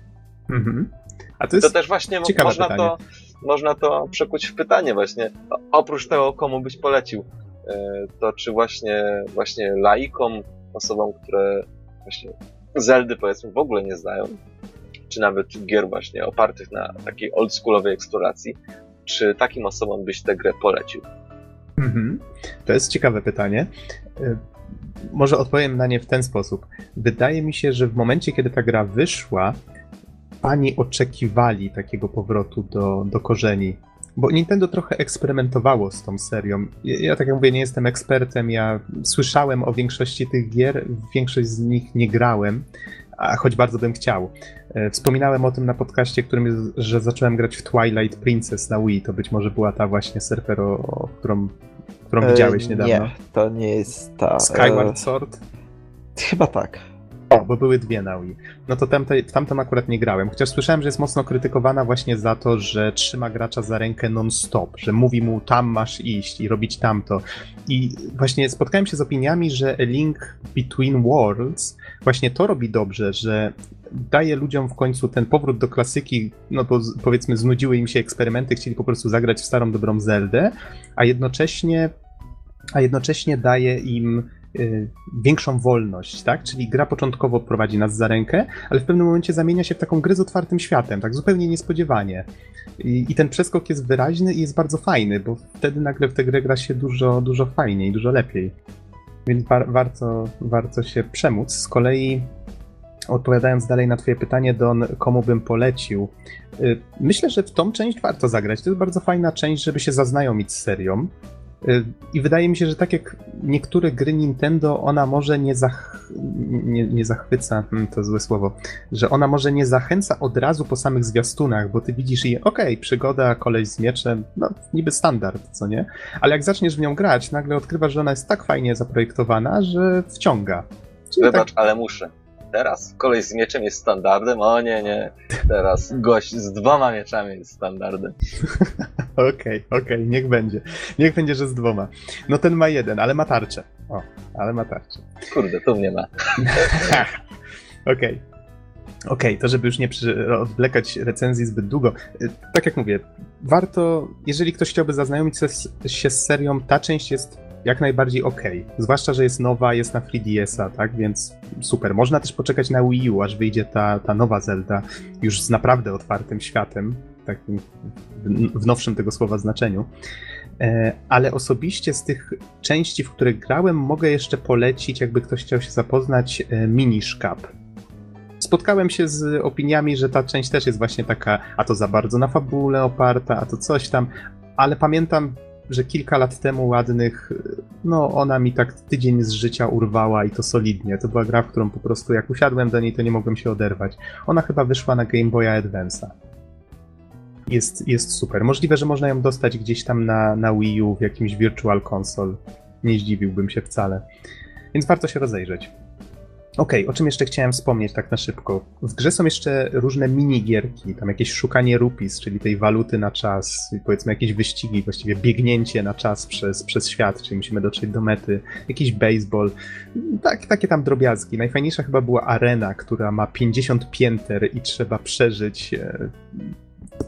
Mhm. A to, jest to też właśnie można to, można to przekuć w pytanie właśnie, oprócz tego, komu byś polecił, e, to czy właśnie, właśnie laikom, osobom, które właśnie Zeldy powiedzmy w ogóle nie znają, czy nawet gier właśnie opartych na takiej oldschoolowej eksploracji, czy takim osobom byś tę grę polecił? Mhm. To jest ciekawe pytanie. E, może odpowiem na nie w ten sposób. Wydaje mi się, że w momencie, kiedy ta gra wyszła, pani oczekiwali takiego powrotu do, do korzeni. Bo Nintendo trochę eksperymentowało z tą serią. Ja, ja, tak jak mówię, nie jestem ekspertem, ja słyszałem o większości tych gier, większość z nich nie grałem, a choć bardzo bym chciał. E, wspominałem o tym na podcaście, którym, że zacząłem grać w Twilight Princess na Wii. To być może była ta właśnie surfer, o, którą, którą widziałeś e, niedawno. Nie, to nie jest ta. Skyward e, Sword? Chyba tak. O, bo były dwie na Wii. No to tamte, w tamtą akurat nie grałem. Chociaż słyszałem, że jest mocno krytykowana właśnie za to, że trzyma gracza za rękę non-stop, że mówi mu tam masz iść i robić tamto. I właśnie spotkałem się z opiniami, że Link Between Worlds właśnie to robi dobrze, że daje ludziom w końcu ten powrót do klasyki, no bo powiedzmy znudziły im się eksperymenty, chcieli po prostu zagrać w starą dobrą Zeldę, a jednocześnie a jednocześnie daje im y, większą wolność, tak? Czyli gra początkowo prowadzi nas za rękę, ale w pewnym momencie zamienia się w taką grę z otwartym światem, tak zupełnie niespodziewanie. I, I, ten przeskok jest wyraźny i jest bardzo fajny, bo wtedy nagle w tę grę gra się dużo, dużo fajniej, dużo lepiej. Więc war, warto, warto się przemóc. Z kolei odpowiadając dalej na Twoje pytanie, Don, komu bym polecił? Y, myślę, że w tą część warto zagrać. To jest bardzo fajna część, żeby się zaznajomić z serią. Y, I wydaje mi się, że tak jak niektóre gry Nintendo, ona może nie, zach... nie, nie zachwyca, hmm, to złe słowo, że ona może nie zachęca od razu po samych zwiastunach, bo ty widzisz i okej, okay, przygoda, koleś z mieczem, no niby standard, co nie? Ale jak zaczniesz w nią grać, nagle odkrywasz, że ona jest tak fajnie zaprojektowana, że wciąga. Czyli Wybacz, tak... ale muszę. Teraz kolej z mieczem jest standardem? O nie, nie. Teraz gość z dwoma mieczami jest standardem. Okej, okej, okay, niech będzie. Niech będzie, że z dwoma. No ten ma jeden, ale ma tarczę. O, ale ma tarczę. Kurde, tu mnie ma. Okej. Okay. Okej, okay, to żeby już nie odwlekać recenzji zbyt długo. Y, tak jak mówię, warto, jeżeli ktoś chciałby zaznajomić się z serią, ta część jest jak najbardziej ok. Zwłaszcza, że jest nowa, jest na 3DS-a, tak? Więc super. Można też poczekać na Wii U, aż wyjdzie ta, ta nowa Zelda już z naprawdę otwartym światem, takim w nowszym tego słowa znaczeniu. E, ale osobiście z tych części, w których grałem, mogę jeszcze polecić, jakby ktoś chciał się zapoznać, e, Minish Cap. Spotkałem się z opiniami, że ta część też jest właśnie taka, a to za bardzo na fabule oparta, a to coś tam, ale pamiętam że kilka lat temu ładnych, no ona mi tak tydzień z życia urwała i to solidnie. To była gra, w którą po prostu jak usiadłem do niej, to nie mogłem się oderwać. Ona chyba wyszła na Game Boya Advance'a. Jest, jest super. Możliwe, że można ją dostać gdzieś tam na, na Wii U w jakimś Virtual Console. Nie zdziwiłbym się wcale. Więc warto się rozejrzeć. Okej, okay, o czym jeszcze chciałem wspomnieć tak na szybko. W grze są jeszcze różne minigierki, tam jakieś szukanie rupis, czyli tej waluty na czas, powiedzmy jakieś wyścigi, właściwie biegnięcie na czas przez, przez świat, czyli musimy dotrzeć do mety, jakiś baseball, tak, takie tam drobiazgi. Najfajniejsza chyba była arena, która ma 50 pięter i trzeba przeżyć e,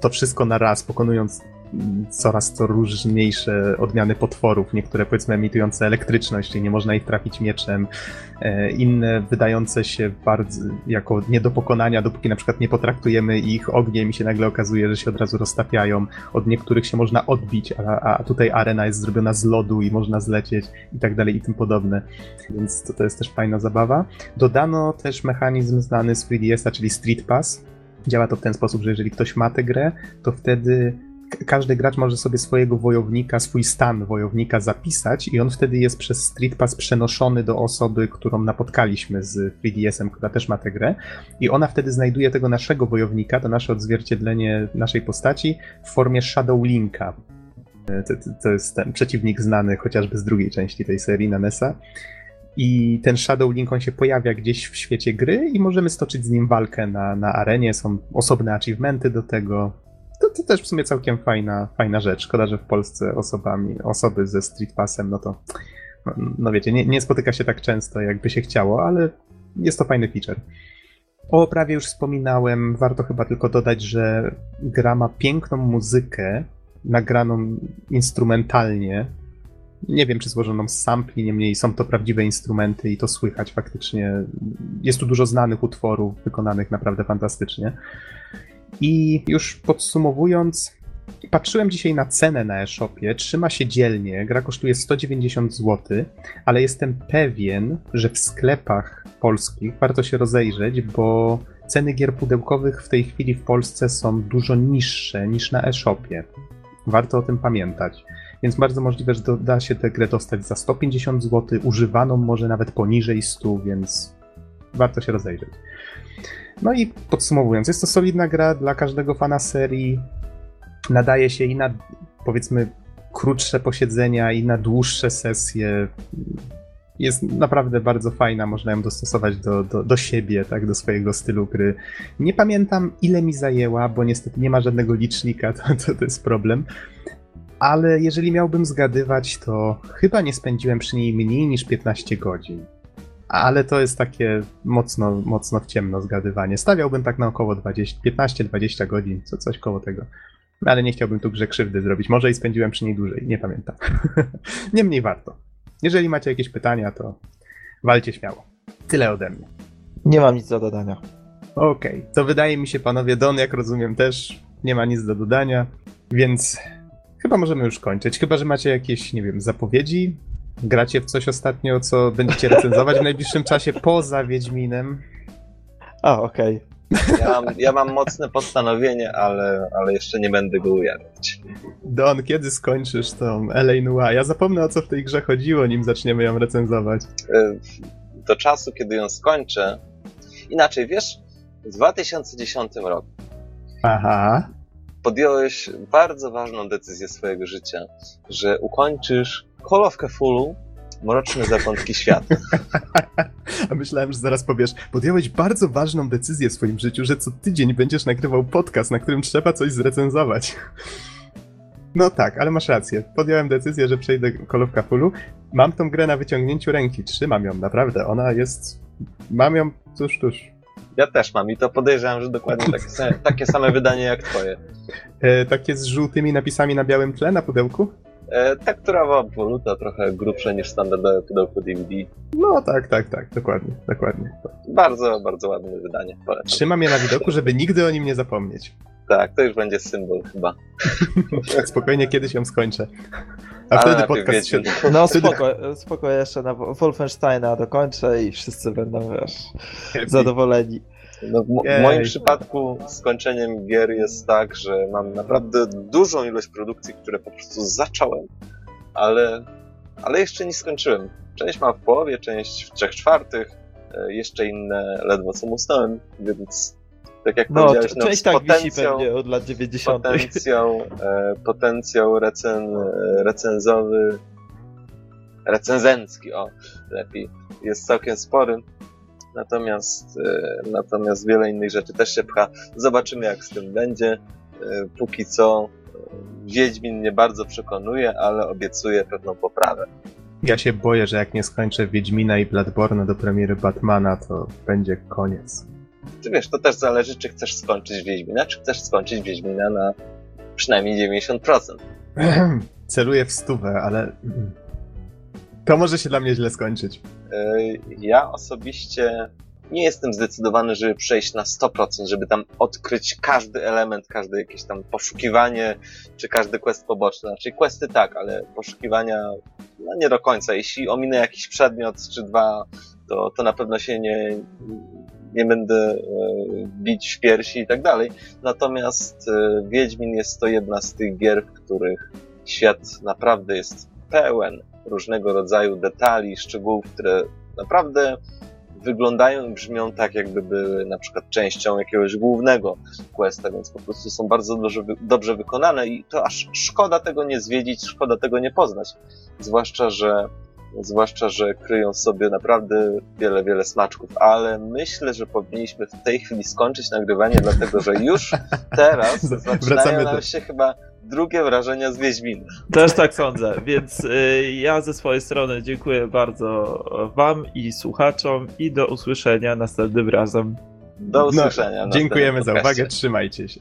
to wszystko na raz, pokonując coraz to różniejsze odmiany potworów, niektóre powiedzmy emitujące elektryczność, czyli nie można ich trafić mieczem, e, inne wydające się bardzo jako nie do pokonania, dopóki na przykład nie potraktujemy ich ogniem i się nagle okazuje, że się od razu roztapiają. Od niektórych się można odbić, a, a tutaj arena jest zrobiona z lodu i można zlecieć i tak dalej i tym podobne. Więc to, to jest też fajna zabawa. Dodano też mechanizm znany z 3DS-a, czyli Street Pass. Działa to w ten sposób, że jeżeli ktoś ma tę grę, to wtedy każdy gracz może sobie swojego wojownika, swój stan wojownika zapisać i on wtedy jest przez Street Pass przenoszony do osoby, którą napotkaliśmy z 3DS-em, która też ma tę grę i ona wtedy znajduje tego naszego wojownika, to nasze odzwierciedlenie naszej postaci w formie Shadow Linka. E, to, to jest ten przeciwnik znany chociażby z drugiej części tej serii na NES-a. I ten Shadow Link on się pojawia gdzieś w świecie gry i możemy stoczyć z nim walkę na, na arenie. Są osobne achievementy do tego to, to też w sumie całkiem fajna, fajna rzecz. Szkoda, że w Polsce osobami, osoby ze Street Passem, no to no, wiecie, nie, nie spotyka się tak często, jakby się chciało, ale jest to fajny feature. O oprawie już wspominałem, warto chyba tylko dodać, że gra ma piękną muzykę, nagraną instrumentalnie. Nie wiem, czy złożoną z sampli, niemniej są to prawdziwe instrumenty i to słychać faktycznie. Jest tu dużo znanych utworów, wykonanych naprawdę fantastycznie. I już podsumowując, patrzyłem dzisiaj na cenę na e-shopie, trzyma się dzielnie, gra kosztuje 190 zł, ale jestem pewien, że w sklepach polskich warto się rozejrzeć, bo ceny gier pudełkowych w tej chwili w Polsce są dużo niższe niż na e-shopie. Warto o tym pamiętać. Więc bardzo możliwe, że da się tę grę dostać za 150 zł, używaną może nawet poniżej 100, więc warto się rozejrzeć. No i podsumowując, jest to solidna gra dla każdego fana serii. Nadaje się i na powiedzmy krótsze posiedzenia, i na dłuższe sesje. Jest naprawdę bardzo fajna, można ją dostosować do, do, do siebie, tak, do swojego stylu gry. Nie pamiętam, ile mi zajęła, bo niestety nie ma żadnego licznika, to, to, to jest problem. Ale jeżeli miałbym zgadywać, to chyba nie spędziłem przy niej mniej niż 15 godzin ale to jest takie mocno, mocno w ciemno zgadywanie. Stawiałbym tak na około 15-20 godzin, co coś koło tego. Ale nie chciałbym tu grze krzywdy zrobić. Może i spędziłem przy niej dłużej, nie pamiętam. Niemniej warto. Jeżeli macie jakieś pytania, to walcie śmiało. Tyle ode mnie. Nie mam nic do dodania. Okej, okay. to wydaje mi się, panowie, Don, jak rozumiem, też nie ma nic do dodania, więc chyba możemy już kończyć. Chyba, że macie jakieś, nie wiem, zapowiedzi, Gracie w coś ostatnio, co będziecie recenzować w najbliższym czasie poza Wiedźminem? A, okej. Okay. Ja, mam, ja mam mocne postanowienie, ale, ale jeszcze nie będę go ujawniać. Don, kiedy skończysz tą L.A. Noir? Ja zapomnę o co w tej grze chodziło, nim zaczniemy ją recenzować. E, do czasu, kiedy ją skończę. Inaczej, wiesz, w 2010 roku. Aha. Podjąłeś bardzo ważną decyzję swojego życia, że ukończysz Call of Cthulhu Mroczne zakątki świata. A myślałem, że zaraz powiesz, podjąłeś bardzo ważną decyzję w swoim życiu, że co tydzień będziesz nagrywał podcast, na którym trzeba coś zrecenzować. No tak, ale masz rację. Podjąłem decyzję, że przejdę Call of Cthulhu. Mam tą grę na wyciągnięciu ręki. Trzymam ją, naprawdę. Ona jest... Mam ją tuż, tuż. Ja też mam i to podejrzewam, że dokładnie takie same, takie same wydanie jak twoje. E, takie z żółtymi napisami na białym tle na pudełku? E, tekturowa poluta, trochę grubsze niż standardowe pudełko DVD. No tak, tak, tak, dokładnie, dokładnie. Bardzo, bardzo ładne wydanie. Polecam. Trzymam je na widoku, żeby nigdy o nim nie zapomnieć. Tak, to już będzie symbol chyba. Spokojnie kiedyś ją skończę. A Ale wtedy podcast się... No spoko, spoko jeszcze na Wolfensteina dokończę i wszyscy będą, wiesz, zadowoleni. No, w, moim przypadku skończeniem gier jest tak, że mam naprawdę dużą ilość produkcji, które po prostu zacząłem, ale, ale jeszcze nie skończyłem. Część mam w połowie, część w trzech czwartych, e, jeszcze inne ledwo co musnąłem, więc tak jak No, powiedziałeś, no, część tak wisi pewnie od lat 90. potencjał, e, potencjał recen, e, recenzowy, recenzencki, o, lepiej, jest całkiem spory. Natomiast, e, natomiast wiele innych rzeczy też się pcha. Zobaczymy, jak z tym będzie. E, Póki co, e, Wiedźmin mnie bardzo przekonuje, ale obiecuje pewną poprawę. Ja się boję, że jak nie skończę Wiedźmina i Bloodborne do premiery Batmana, to będzie koniec. Ty wiesz, to też zależy, czy chcesz skończyć Wiedźmina, czy chcesz skończyć Wiedźmina na przynajmniej 90%. Celuję w stówę, ale... To może się dla mnie źle skończyć. E, Ja osobiście nie jestem zdecydowany, żeby przejść na 100%, żeby tam odkryć każdy element, każde jakieś tam poszukiwanie, czy każdy quest poboczny. Znaczy questy tak, ale poszukiwania no nie do końca. Jeśli ominę jakiś przedmiot czy dwa, to, to na pewno się nie, nie będę e, bić w piersi i tak dalej. Natomiast e, Wiedźmin jest to jedna z tych gier, w których świat naprawdę jest pełen różnego rodzaju detali, szczegółów, które naprawdę wyglądają i brzmią tak, jakby były na przykład częścią jakiegoś głównego questa, więc po prostu są bardzo dobrze, dobrze wykonane i to aż szkoda tego nie zwiedzić, szkoda tego nie poznać. Zwłaszcza, że zwłaszcza, że kryją w sobie naprawdę wiele, wiele smaczków, ale myślę, że powinniśmy w tej chwili skończyć nagrywanie, dlatego że już teraz zaczynają nam się chyba drugie wrażenia z Wiedźmina. Też tak sądzę, więc y, ja ze swojej strony dziękuję bardzo Wam i słuchaczom i do usłyszenia następnym razem. Do usłyszenia. w No, dziękujemy za uwagę, trzymajcie się.